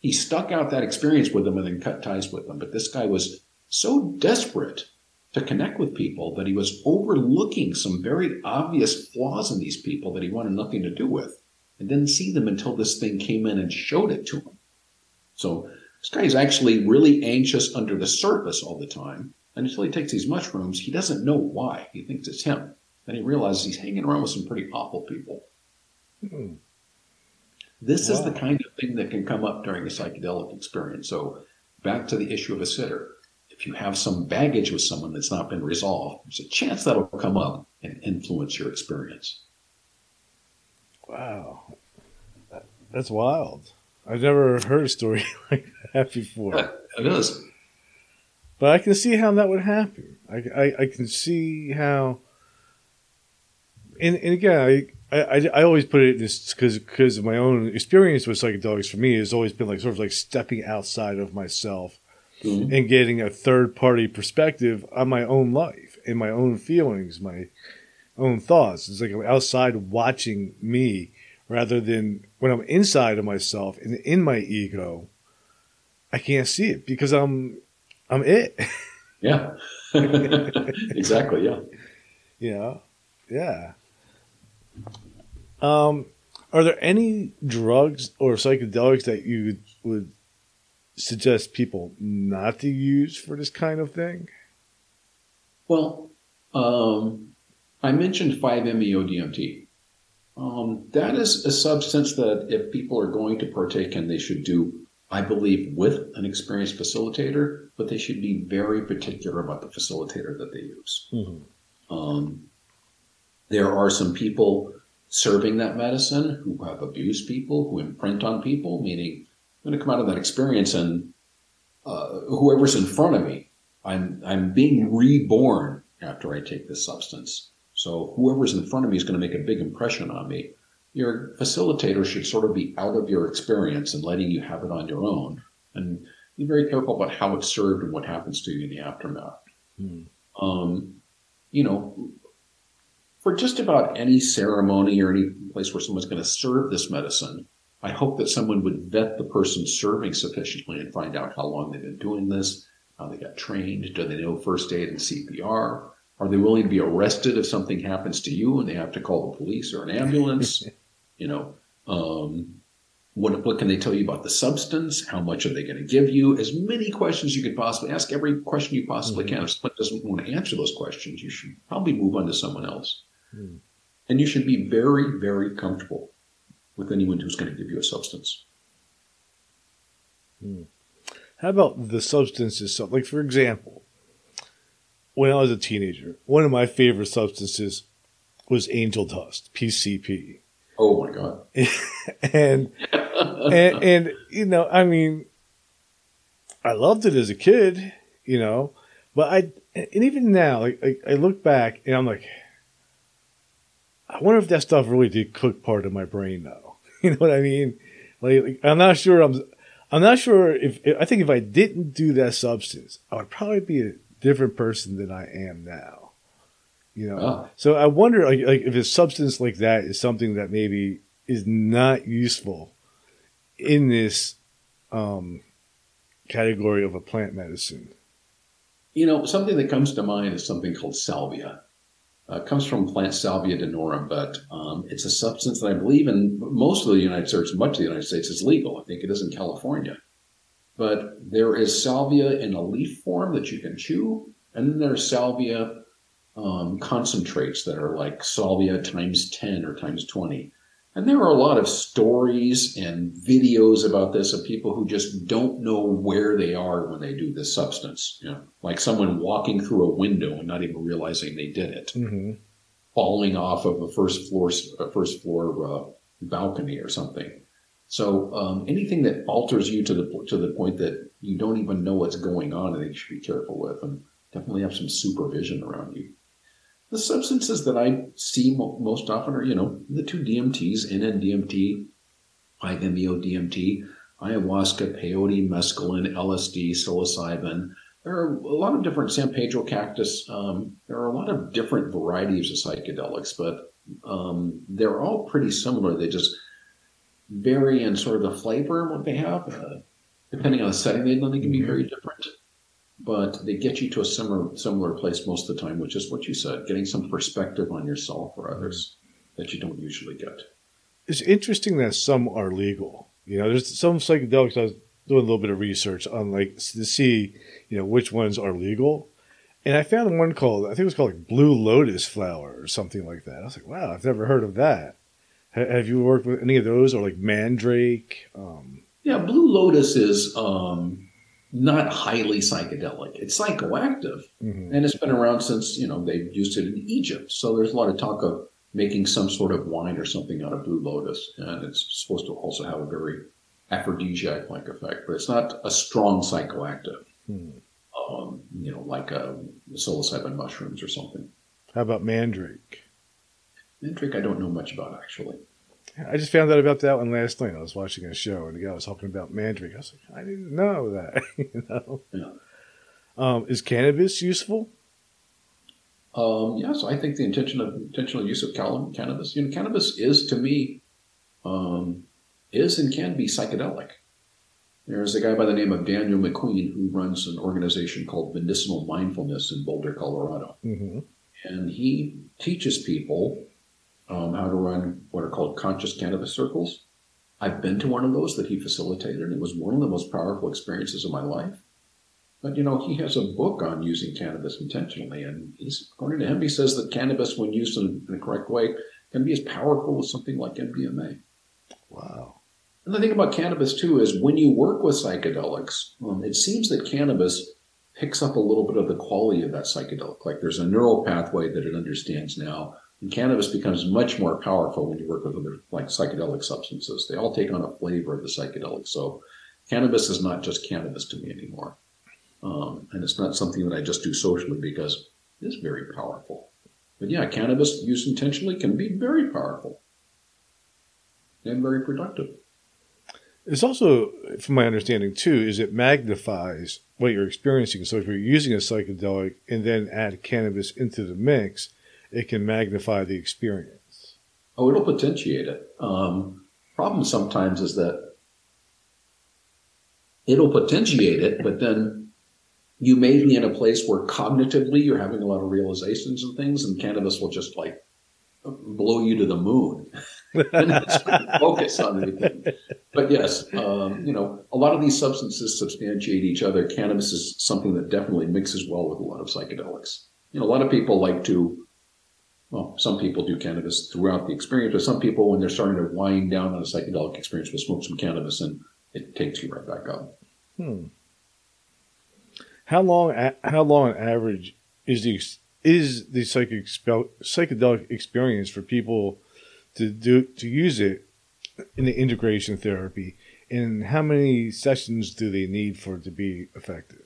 He stuck out that experience with them and then cut ties with them. But this guy was so desperate to connect with people that he was overlooking some very obvious flaws in these people that he wanted nothing to do with and didn't see them until this thing came in and showed it to him. So this guy is actually really anxious under the surface all the time. And until he takes these mushrooms, he doesn't know why. He thinks it's him. Then he realizes he's hanging around with some pretty awful people. Hmm. This wow. is the kind of thing that can come up during a psychedelic experience. So back to the issue of a sitter if you have some baggage with someone that's not been resolved, there's a chance that'll come up and influence your experience. Wow. That's wild. I've never heard a story like that before. it is. But I can see how that would happen. I, I, I can see how. And, and again, I, I, I always put it just because because of my own experience with psychedelics for me has always been like sort of like stepping outside of myself mm-hmm. and getting a third party perspective on my own life and my own feelings, my own thoughts. It's like I'm outside watching me rather than when I'm inside of myself and in my ego, I can't see it because I'm I'm it. Yeah. exactly, yeah. Yeah. Yeah. Um are there any drugs or psychedelics that you would suggest people not to use for this kind of thing? Well, um, I mentioned 5-MeO-DMT. Um, that is a substance that if people are going to partake in, they should do, I believe, with an experienced facilitator, but they should be very particular about the facilitator that they use. Mm-hmm. Um, there are some people serving that medicine who have abused people, who imprint on people, meaning I'm going to come out of that experience and uh, whoever's in front of me, I'm I'm being reborn after I take this substance. So whoever's in front of me is going to make a big impression on me. Your facilitator should sort of be out of your experience and letting you have it on your own, and be very careful about how it's served and what happens to you in the aftermath. Hmm. Um, you know, for just about any ceremony or any place where someone's going to serve this medicine, I hope that someone would vet the person serving sufficiently and find out how long they've been doing this, how they got trained, do they know first aid and CPR? Are they willing to be arrested if something happens to you and they have to call the police or an ambulance? you know, um, what, what can they tell you about the substance? How much are they going to give you? As many questions you could possibly ask, every question you possibly can. If someone doesn't want to answer those questions, you should probably move on to someone else. Hmm. And you should be very, very comfortable with anyone who's going to give you a substance. How about the substance itself? Like, for example, when I was a teenager, one of my favorite substances was angel dust, PCP. Oh my God. and, and, and, you know, I mean, I loved it as a kid, you know, but I, and even now, like, I, I look back and I'm like, I wonder if that stuff really did cook part of my brain, though. You know what I mean? Like, like, I'm not sure. I'm, I'm not sure if I think if I didn't do that substance, I would probably be a different person than I am now. You know, Oh. so I wonder like, like if a substance like that is something that maybe is not useful in this um, category of a plant medicine. You know, something that comes to mind is something called salvia. Uh, it comes from plant Salvia divinorum, but um, it's a substance that I believe in most of the United States, much of the United States, is legal. I think it is in California. But there is salvia in a leaf form that you can chew, and then there's salvia um, concentrates that are like salvia times 10 or times 20. And there are a lot of stories and videos about this of people who just don't know where they are when they do this substance. You know, like someone walking through a window and not even realizing they did it, Mm-hmm. falling off of a first floor a first floor uh, balcony or something. So um, anything that alters you to the to the point that you don't even know what's going on, I think you should be careful with, and definitely have some supervision around you. The substances that I see mo- most often are, you know, the two DMTs, NN-DMT, 5-MeO-DMT, ayahuasca, peyote, mescaline, LSD, psilocybin. There are a lot of different San Pedro cactus. Um, there are a lot of different varieties of psychedelics, but um, they're all pretty similar. They just vary in sort of the flavor and what they have. Uh, depending on the setting they live, they can be very different. But they get you to a similar similar place most of the time, which is what you said, getting some perspective on yourself or others that you don't usually get. It's interesting that some are legal. You know, there's some psychedelics. I was doing a little bit of research on like to see, you know, which ones are legal. And I found one called, I think it was called like Blue Lotus Flower or something like that. I was like, wow, I've never heard of that. Ha- Have you worked with any of those or like Mandrake? Um, Yeah, Blue Lotus is um, not highly psychedelic. It's psychoactive, mhm. and it's been around since you know they used it in Egypt. So there's a lot of talk of making some sort of wine or something out of Blue Lotus, and it's supposed to also have a very aphrodisiac-like effect, but it's not a strong psychoactive. Hmm. Um, you know, like uh, psilocybin mushrooms or something. How about Mandrake? Mandrake, I don't know much about actually. I just found out about that one last night. I was watching a show and the guy was talking about Mandrake. I was like, I didn't know that. you know? Yeah. Um, is cannabis useful? Um, yes, I think the intention of, intentional use of cal- cannabis. You know, cannabis is to me um, is and can be psychedelic. There's a guy by the name of Daniel McQueen who runs an organization called Medicinal Mindfulness in Boulder, Colorado, Mm-hmm. and he teaches people um, how to run what are called conscious cannabis circles. I've been to one of those that he facilitated. and It was one of the most powerful experiences of my life. But you know, he has a book on using cannabis intentionally, and he's according to him, he says that cannabis, when used in, in the correct way, can be as powerful as something like MDMA. Wow. And the thing about cannabis too is when you work with psychedelics, um, it seems that cannabis picks up a little bit of the quality of that psychedelic. Like there's a neural pathway that it understands now, and cannabis becomes much more powerful when you work with other like psychedelic substances. They all take on a flavor of the psychedelic. So cannabis is not just cannabis to me anymore, um, and it's not something that I just do socially because it is very powerful. But yeah, cannabis used intentionally can be very powerful and very productive. It's also, from my understanding too, is it magnifies what you're experiencing. So if you're using a psychedelic and then add cannabis into the mix, it can magnify the experience. Oh, it'll potentiate it. Um, problem sometimes is that it'll potentiate it, but then you may be in a place where cognitively you're having a lot of realizations and things, and cannabis will just like blow you to the moon and focus on everything. But yes, um, you know, a lot of these substances substantiate each other. Cannabis is something that definitely mixes well with a lot of psychedelics. You know, a lot of people like to, well, some people do cannabis throughout the experience, but some people, when they're starting to wind down on a psychedelic experience, will smoke some cannabis and it takes you right back up. Hmm. How long? How long on average is the is the psychic psychedelic experience for people to do to use it in the integration therapy, and how many sessions do they need for it to be effective?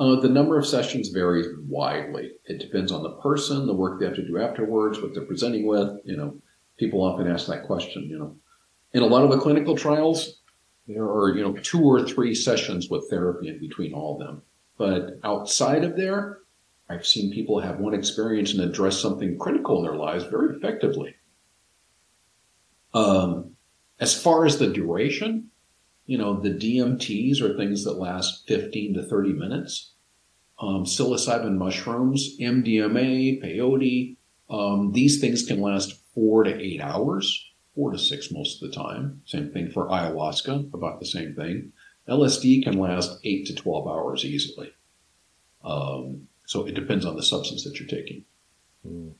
Uh, the number of sessions varies widely. It depends on the person, the work they have to do afterwards, what they're presenting with. You know, people often ask that question. You know, in a lot of the clinical trials, there are, you know, two or three sessions with therapy in between all of them. But outside of there, I've seen people have one experience and address something critical in their lives very effectively. Um, as far as the duration, you know, the DMTs are things that last 15 to 30 minutes. Um, psilocybin mushrooms, MDMA, peyote, um, these things can last four to eight hours four to six most of the time. Same thing for ayahuasca, about the same thing. LSD can last eight to 12 hours easily. Um, so it depends on the substance that you're taking. Mm.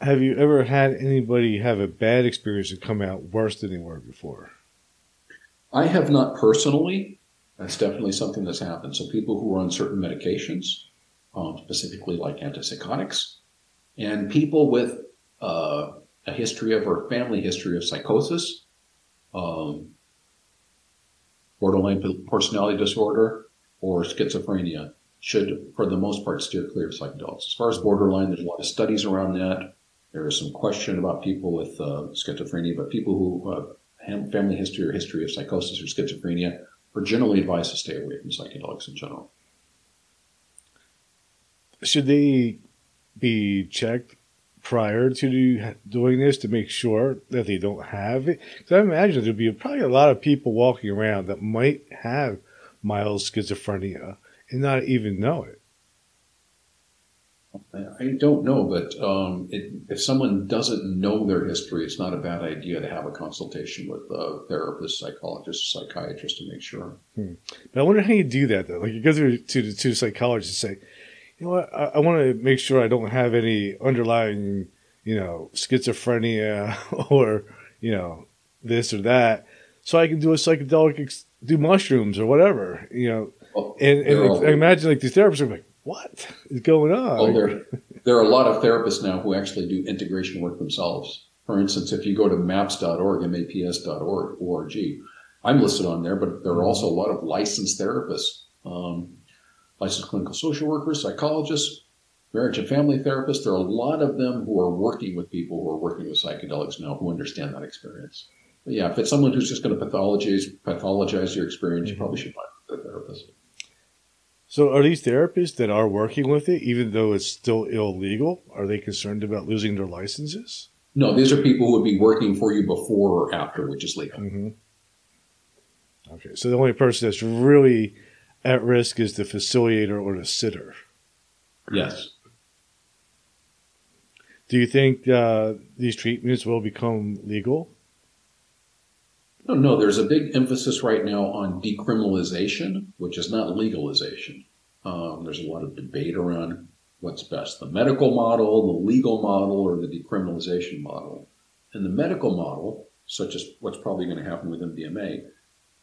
Have you ever had anybody have a bad experience and come out worse than they were before? I have not personally. That's definitely something that's happened. So people who are on certain medications, um, specifically like antipsychotics, and people with uh, a history of or family history of psychosis, um, borderline personality disorder, or schizophrenia should, for the most part, steer clear of psychedelics. As far as borderline, there's a lot of studies around that. There is some question about people with uh, schizophrenia, but people who have family history or history of psychosis or schizophrenia are generally advised to stay away from psychedelics in general. Should they be checked prior to doing this to make sure that they don't have it? Because I imagine there'd be probably a lot of people walking around that might have mild schizophrenia and not even know it. I don't know, but um, it, if someone doesn't know their history, it's not a bad idea to have a consultation with a therapist, psychologist, psychiatrist to make sure. Hmm. But I wonder how you do that though. Like you go to to, to psychologists and say, you know what, I, I want to make sure I don't have any underlying, you know, schizophrenia or, you know, this or that. So I can do a psychedelic, ex- do mushrooms or whatever, you know. Well, and, and I imagine like these therapists are like, what is going on? Well, there, there are a lot of therapists now who actually do integration work themselves. For instance, if you go to maps.org, maps.org, org, I'm listed on there, but there are also a lot of licensed therapists um, licensed clinical social workers, psychologists, marriage and family therapists. There are a lot of them who are working with people who are working with psychedelics now who understand that experience. But yeah, if it's someone who's just going to pathologize pathologize your experience, you mm-hmm. probably should find a therapist. So, are these therapists that are working with it, even though it's still illegal, are they concerned about losing their licenses? No, these are people who would be working for you before or after, which is legal. Mm-hmm. Okay, so the only person that's really at risk is the facilitator or the sitter. Yes. Do you think uh, these treatments will become legal? No, no. There's a big emphasis right now on decriminalization, which is not legalization. Um, there's a lot of debate around what's best the medical model, the legal model, or the decriminalization model. And the medical model, such as what's probably going to happen with MDMA,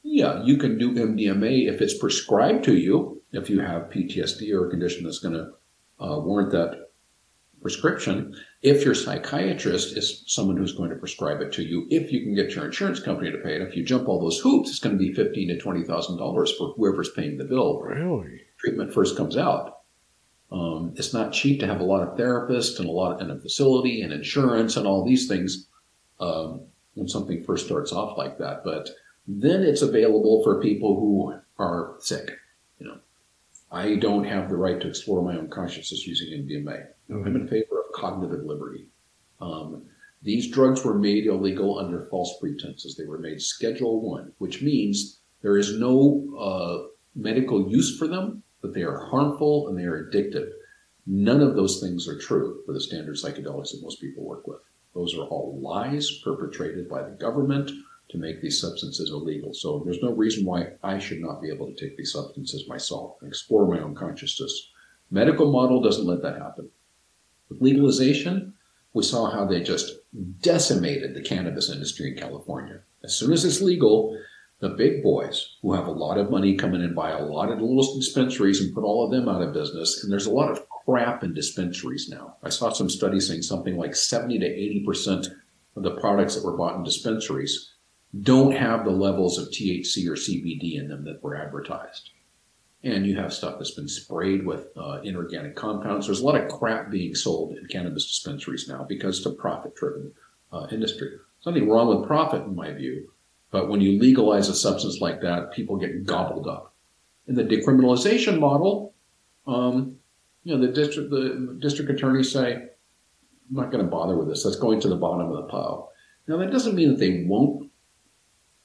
yeah, you can do MDMA if it's prescribed to you, if you have PTSD or a condition that's going to uh, warrant that prescription. If your psychiatrist is someone who's going to prescribe it to you, if you can get your insurance company to pay it, if you jump all those hoops, it's going to be fifteen to twenty thousand dollars for whoever's paying the bill. Really? Treatment first comes out. Um, it's not cheap to have a lot of therapists and a lot of, and a facility and insurance and all these things um, when something first starts off like that. But then it's available for people who are sick. I don't have the right to explore my own consciousness using MDMA. Mm-hmm. I'm in favor of cognitive liberty. Um, these drugs were made illegal under false pretenses. They were made Schedule One, which means There is no uh, medical use for them, but they are harmful and they are addictive. None of those things are true for the standard psychedelics that most people work with. Those are all lies perpetrated by the government to make these substances illegal. So there's no reason why I should not be able to take these substances myself and explore my own consciousness. Medical model doesn't let that happen. With legalization, we saw how they just decimated the cannabis industry in California. As soon as it's legal, the big boys who have a lot of money come in and buy a lot of little dispensaries and put all of them out of business. And there's a lot of crap in dispensaries now. I saw some studies saying something like 70 to 80% of the products that were bought in dispensaries don't have the levels of THC or CBD in them that were advertised. And you have stuff that's been sprayed with uh, inorganic compounds. There's a lot of crap being sold in cannabis dispensaries now because it's a profit driven uh, industry. There's nothing wrong with profit, in my view. But when you legalize a substance like that, people get gobbled up. In the decriminalization model, um, you know, the district, the district attorneys say, I'm not going to bother with this. That's going to the bottom of the pile. Now, that doesn't mean that they won't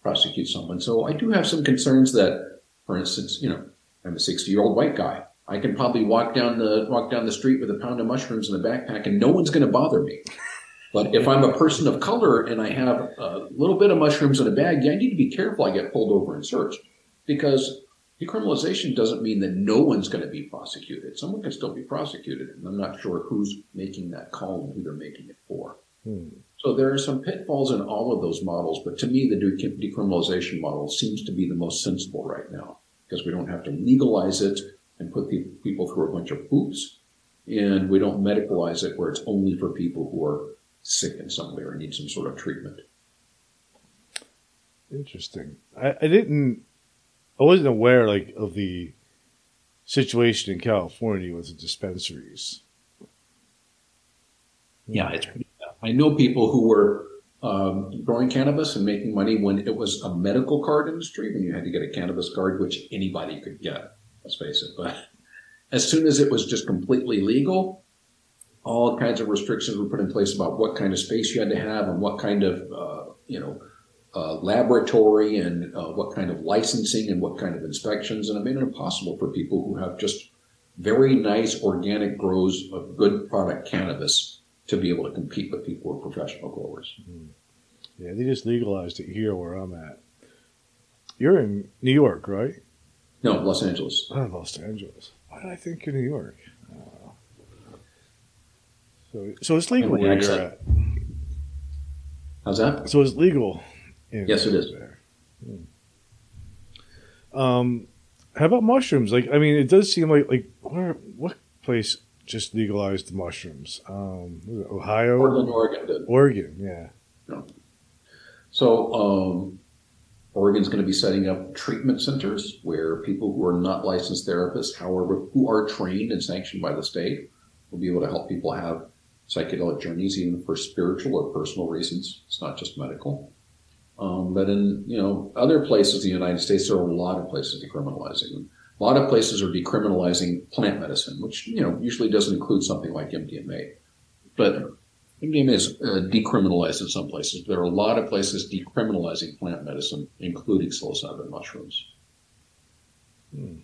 prosecute someone. So I do have some concerns that, for instance, you know, I'm a 60 year old white guy. I can probably walk down the walk down the street with a pound of mushrooms in a backpack, and no one's going to bother me. But if I'm a person of color and I have a little bit of mushrooms in a bag, yeah, I need to be careful. I get pulled over and searched because decriminalization doesn't mean that no one's going to be prosecuted. Someone can still be prosecuted, and I'm not sure who's making that call and who they're making it for. Hmm. So there are some pitfalls in all of those models, but to me, the decriminalization model seems to be the most sensible right now because we don't have to legalize it and put people through a bunch of hoops, and we don't medicalize it where it's only for people who are sick in some way or need some sort of treatment. Interesting. I, I didn't. I wasn't aware like of the situation in California with the dispensaries. Yeah, it's pretty I know people who were um, growing cannabis and making money when it was a medical card industry, when you had to get a cannabis card, which anybody could get, let's face it. But as soon as it was just completely legal, all kinds of restrictions were put in place about what kind of space you had to have and what kind of, uh, you know, uh, laboratory and uh, what kind of licensing and what kind of inspections. And it made it impossible for people who have just very nice organic grows of good product cannabis to be able to compete with people who are professional growers. Mm-hmm. Yeah, they just legalized it here where I'm at. You're in New York, right? No, Los Angeles. Oh, Los Angeles. Why did I think you're New York? Uh, so, so it's legal where you're at. How's that? So it's legal. yes, it is. There. Hmm. Um, how about mushrooms? Like, I mean, it does seem like like where what place just legalized the mushrooms. Um, Ohio, Portland, Oregon did. Oregon, yeah. yeah. So um, Oregon's going to be setting up treatment centers where people who are not licensed therapists, however, who are trained and sanctioned by the state, will be able to help people have psychedelic journeys, even for spiritual or personal reasons. It's not just medical. Um, but in you know other places in the United States, there are a lot of places decriminalizing them. A lot of places are decriminalizing plant medicine, which you know usually doesn't include something like MDMA. But MDMA is uh, decriminalized in some places. There are a lot of places decriminalizing plant medicine, including psilocybin mushrooms. Hmm.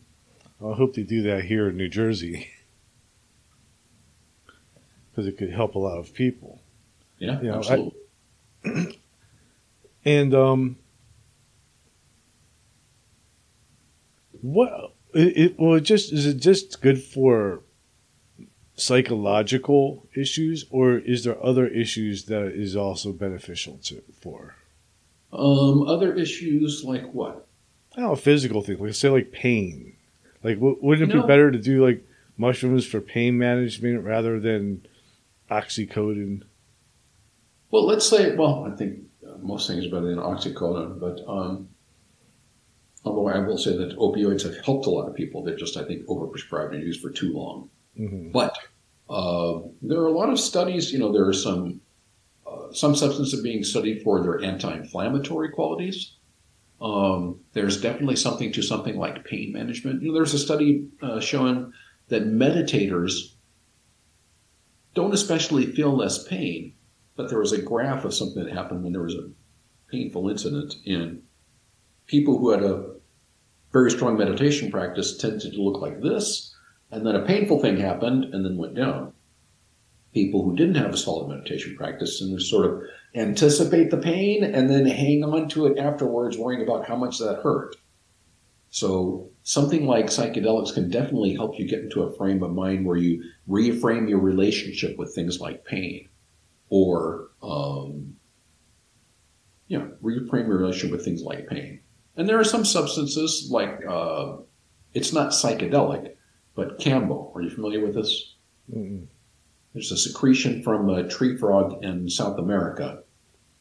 I hope they do that here in New Jersey because it could help a lot of people. Yeah, you know, absolutely. I, and um, what it, it, well, it just is it just good for psychological issues, or is there other issues that is also beneficial to for? Um, other issues like what? Know, physical things, like say like pain. Like, w- wouldn't it be better to do like mushrooms for pain management rather than oxycodone? Well, let's say, well, I think most things are better than oxycodone, but um, Although I will say that opioids have helped a lot of people. They're just, I think, overprescribed and used for too long. Mm-hmm. But uh, there are a lot of studies. You know, there are some uh, some substances being studied for their anti-inflammatory qualities. Um, there's definitely something to something like pain management. You know, there's a study uh, showing that meditators don't especially feel less pain, but there was a graph of something that happened when there was a painful incident in people who had a very strong meditation practice tended to look like this, and then a painful thing happened and then went down. People who didn't have a solid meditation practice and sort of anticipate the pain and then hang on to it afterwards, worrying about how much that hurt. So something like psychedelics can definitely help you get into a frame of mind where you reframe your relationship with things like pain or, um, you know, reframe your relationship with things like pain. And there are some substances like, uh, it's not psychedelic, but Kambo. Are you familiar with this? Mm-mm. There's a secretion from a tree frog in South America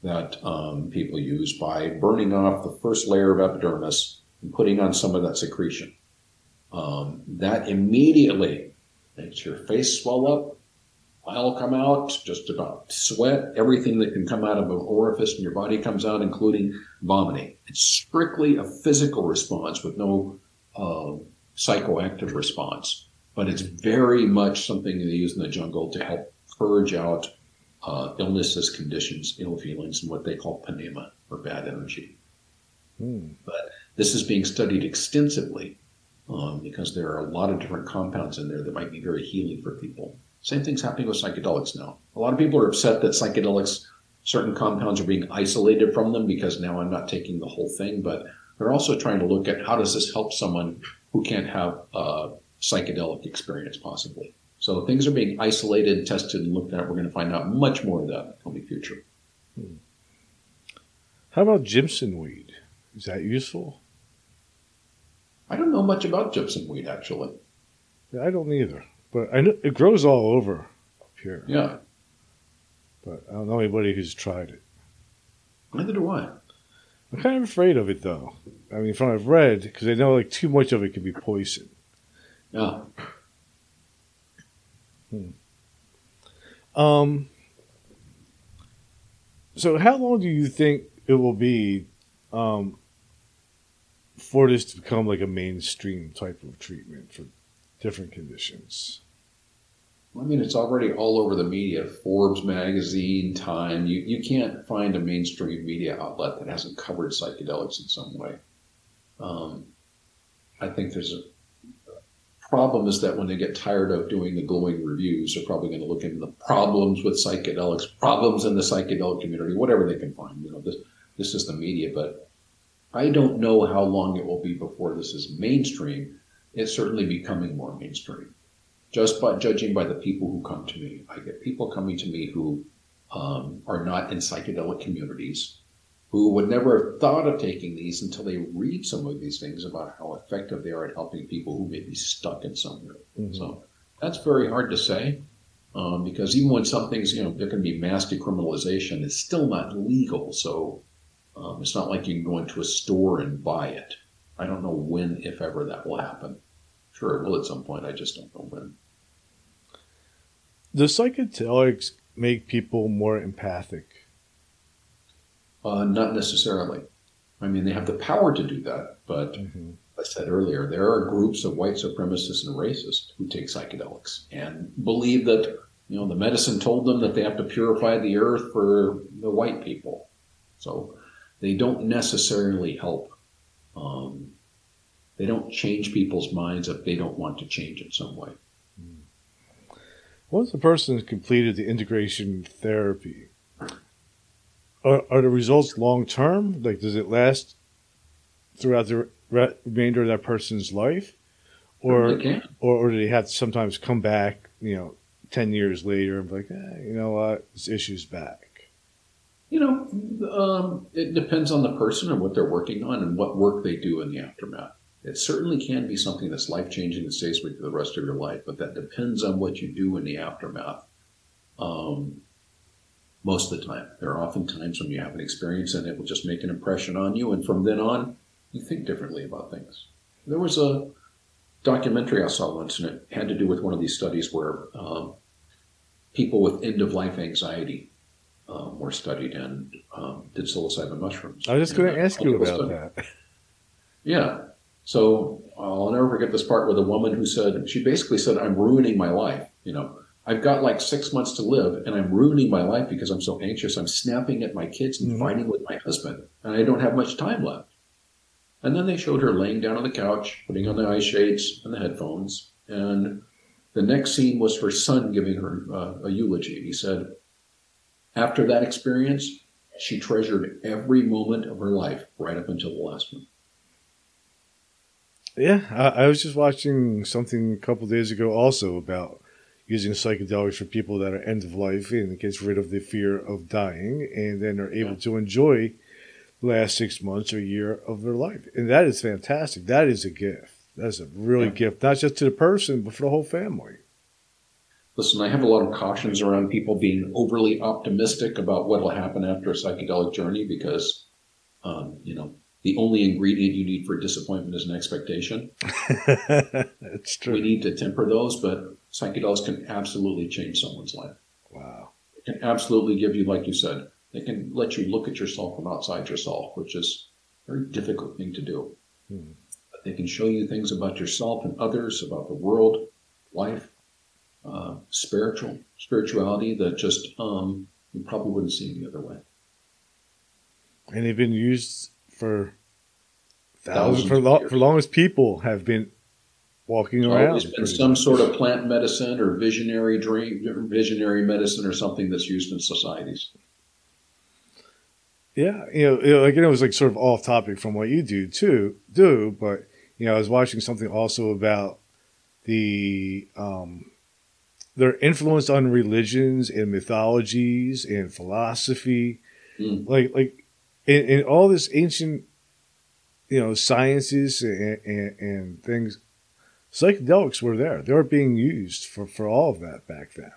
that um, people use by burning off the first layer of epidermis and putting on some of that secretion. Um, that immediately makes your face swell up, bile come out, just about sweat, everything that can come out of an orifice in your body comes out, including vomiting. It's strictly a physical response with no uh, psychoactive response, but it's very much something they use in the jungle to help purge out uh, illnesses, conditions, ill feelings, and what they call panema or bad energy. Hmm. But this is being studied extensively um, because there are a lot of different compounds in there that might be very healing for people. Same thing's happening with psychedelics now. A lot of people are upset that psychedelics, certain compounds are being isolated from them because now I'm not taking the whole thing, but they're also trying to look at how does this help someone who can't have a psychedelic experience possibly. So things are being isolated, tested, and looked at. We're going to find out much more of that in the coming future. Hmm. How about Jimson weed? Is that useful? I don't know much about Jimson weed actually. Yeah, I don't either, but I know it grows all over up here. Yeah, But I don't know anybody who's tried it. neither do I. I'm kind of afraid of it though. I mean, from what I've read, because I know like too much of it can be poison. Yeah. Um. So, how long do you think it will be um, for this to become like a mainstream type of treatment for different conditions? I mean, it's already all over the media. Forbes magazine, Time. You you can't find a mainstream media outlet that hasn't covered psychedelics in some way. Um, I think there's a problem is that when they get tired of doing the glowing reviews, they're probably going to look into the problems with psychedelics, problems in the psychedelic community, whatever they can find. You know, this this is the media, but I don't know how long it will be before this is mainstream. It's certainly becoming more mainstream just by judging by the people who come to me. I get people coming to me who um, are not in psychedelic communities, who would never have thought of taking these until they read some of these things about how effective they are at helping people who may be stuck in some way. Mhm. So that's very hard to say. Um, because even when something's, you know, there can be mass decriminalization, it's still not legal. So um, it's not like you can go into a store and buy it. I don't know when, if ever, that will happen. Sure, it will at some point. I just don't know when. Does psychedelics make people more empathic? Uh, not necessarily. I mean, they have the power to do that, but Mm-hmm. I said earlier, there are groups of white supremacists and racists who take psychedelics and believe that you know the medicine told them that they have to purify the earth for the white people. So they don't necessarily help. Um, they don't change people's minds if they don't want to change in some way. Once a person has completed the integration therapy, are, are the results long term? Like, does it last throughout the re- remainder of that person's life, or or, or do they have to sometimes come back? You know, ten years later and be like, eh, you know what, this issue's back. You know, um, it depends on the person and what they're working on and what work they do in the aftermath. It certainly can be something that's life changing and stays with you for the rest of your life, but that depends on what you do in the aftermath. Um, most of the time, there are often times when you have an experience and it will just make an impression on you, and from then on, you think differently about things. There was a documentary I saw once, and it had to do with one of these studies where um, people with end of life anxiety um, were studied and um, did psilocybin mushrooms. I was just going to uh, ask you about study. that. Yeah. So I'll never forget this part with a woman who said, she basically said, I'm ruining my life. You know, I've got like six months to live and I'm ruining my life because I'm so anxious. I'm snapping at my kids and Mhm. fighting with my husband and I don't have much time left. And then they showed her laying down on the couch, putting on the eye shades and the headphones. And the next scene was her son giving her uh, a eulogy. He said, after that experience, she treasured every moment of her life right up until the last one. Yeah, I, I was just watching something a couple days ago also about using psychedelics for people that are end of life and it gets rid of the fear of dying and then are able Yeah. to enjoy the last six months or year of their life. And that is fantastic. That is a gift. That's a really Yeah. gift, not just to the person, but for the whole family. Listen, I have a lot of cautions around people being overly optimistic about what will happen after a psychedelic journey because, um, you know, the only ingredient you need for disappointment is an expectation. That's true. We need to temper those, but psychedelics can absolutely change someone's life. wow. It can absolutely give you, like you said, they can let you look at yourself from outside yourself, which is a very difficult thing to do. Hmm. But they can show you things about yourself and others, about the world, life, uh, spiritual spirituality that just um, you probably wouldn't see any other way. And they've been used for thousands, Thousands for, of lo- years. for long as people have been walking around. It's been some much. sort of plant medicine or visionary dream, visionary medicine or something that's used in societies. Yeah, you know, you know, again, it was like sort of off topic from what you do too, do, but you know, I was watching something also about the um, their influence on religions and mythologies and philosophy, Mm. like like in, all this ancient, you know, sciences and, and, and things. Psychedelics were there; they were being used for for all of that back then.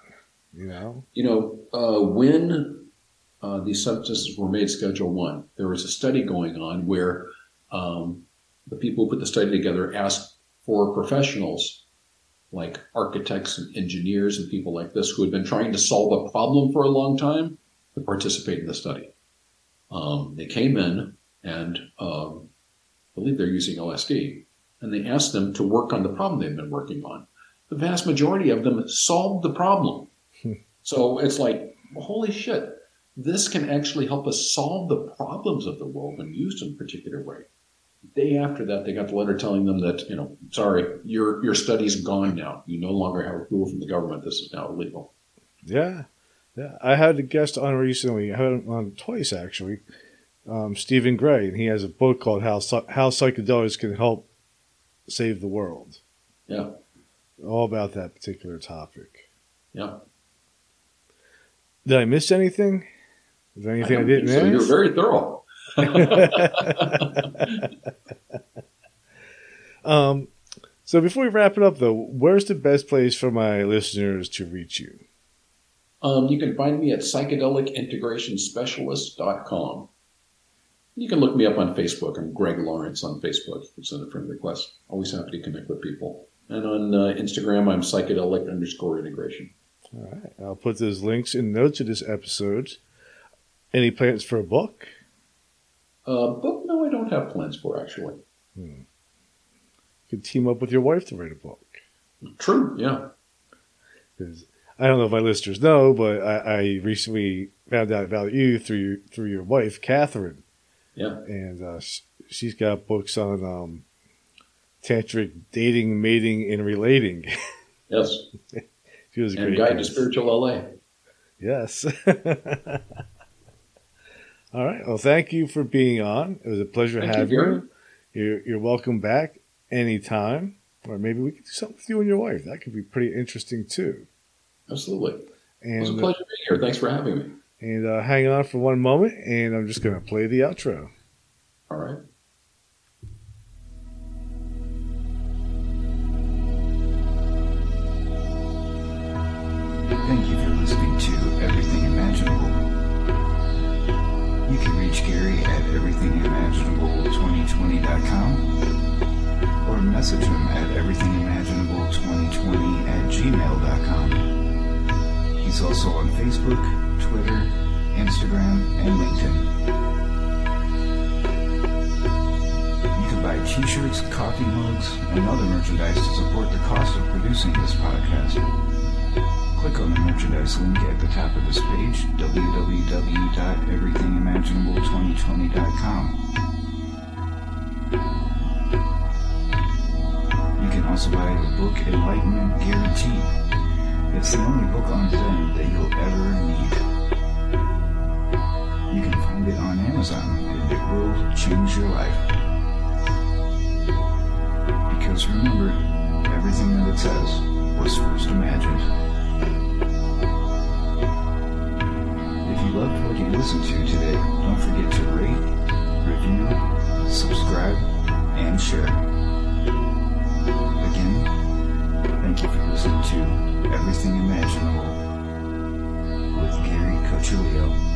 You know, You know, uh, when uh, these substances were made Schedule One, there was a study going on where um, the people who put the study together asked for professionals like architects and engineers and people like this who had been trying to solve a problem for a long time to participate in the study. Um, they came in and um, I believe they're using LSD, and they asked them to work on the problem they've been working on. The vast majority of them solved the problem. So it's like, holy shit, this can actually help us solve the problems of the world when used in a particular way. Day after that, they got the letter telling them that, you know, sorry, your your study's gone now. You no longer have approval from the government. This is now illegal. Yeah, yeah. I had a guest on recently. I had him on twice actually. Um, Stephen Gray, and he has a book called "How How Psychedelics Can Help Save the World." Yeah, All about that particular topic. yeah. Did I miss anything? Is there anything I, don't didn't so. You're very thorough. um, so before we wrap it up, though, where's the best place for my listeners to reach you? Um, you can find me at psychedelicintegrationspecialist.com. You can look me up on Facebook. I'm Greg Lawrence on Facebook. You can send a friend request. Always happy to connect with people. And on uh, Instagram, I'm psychedelic underscore integration. All right, I'll put those links in notes of this episode. Any plans for a book? Uh, book? no, I don't have plans for actually. You could team up with your wife to write a book. True, yeah. 'Cause I don't know if my listeners know, but I, I recently found out about you through your, through your wife, Catherine, Yeah. and uh, she's got books on um, tantric dating, mating, and relating. Yes. she was a And great Guide to. Spiritual LA. Yes. All right. Well, thank you for being on. It was a pleasure Thank you, having Gary. you. You're, you're welcome back anytime. Or maybe we could do something with you and your wife. That could be pretty interesting too. Absolutely. It was a pleasure being here. Thanks for having me. and uh, hang on for one moment, and I'm just going to play the outro. All right. Thank you for listening to Everything Imaginable. You can reach Gary at everythingimaginable2020.com or message him at everythingimaginable2020 at gmail.com. He's also on Facebook, Twitter, Instagram, and LinkedIn. You can buy t-shirts, coffee mugs, and other merchandise to support the cost of producing this podcast. Click on the merchandise link at the top of this page, www.everythingimaginable2020.com. You can also buy the book Enlightenment Guaranteed. It's the only book on Zen that you'll ever need. You can find it on Amazon and it will change your life. Because remember, everything that it says was first imagined. If you loved what you listened to today, don't forget to rate, review, subscribe, and share. Again, thank you for listening to Everything Imaginable with Gary Cochilio.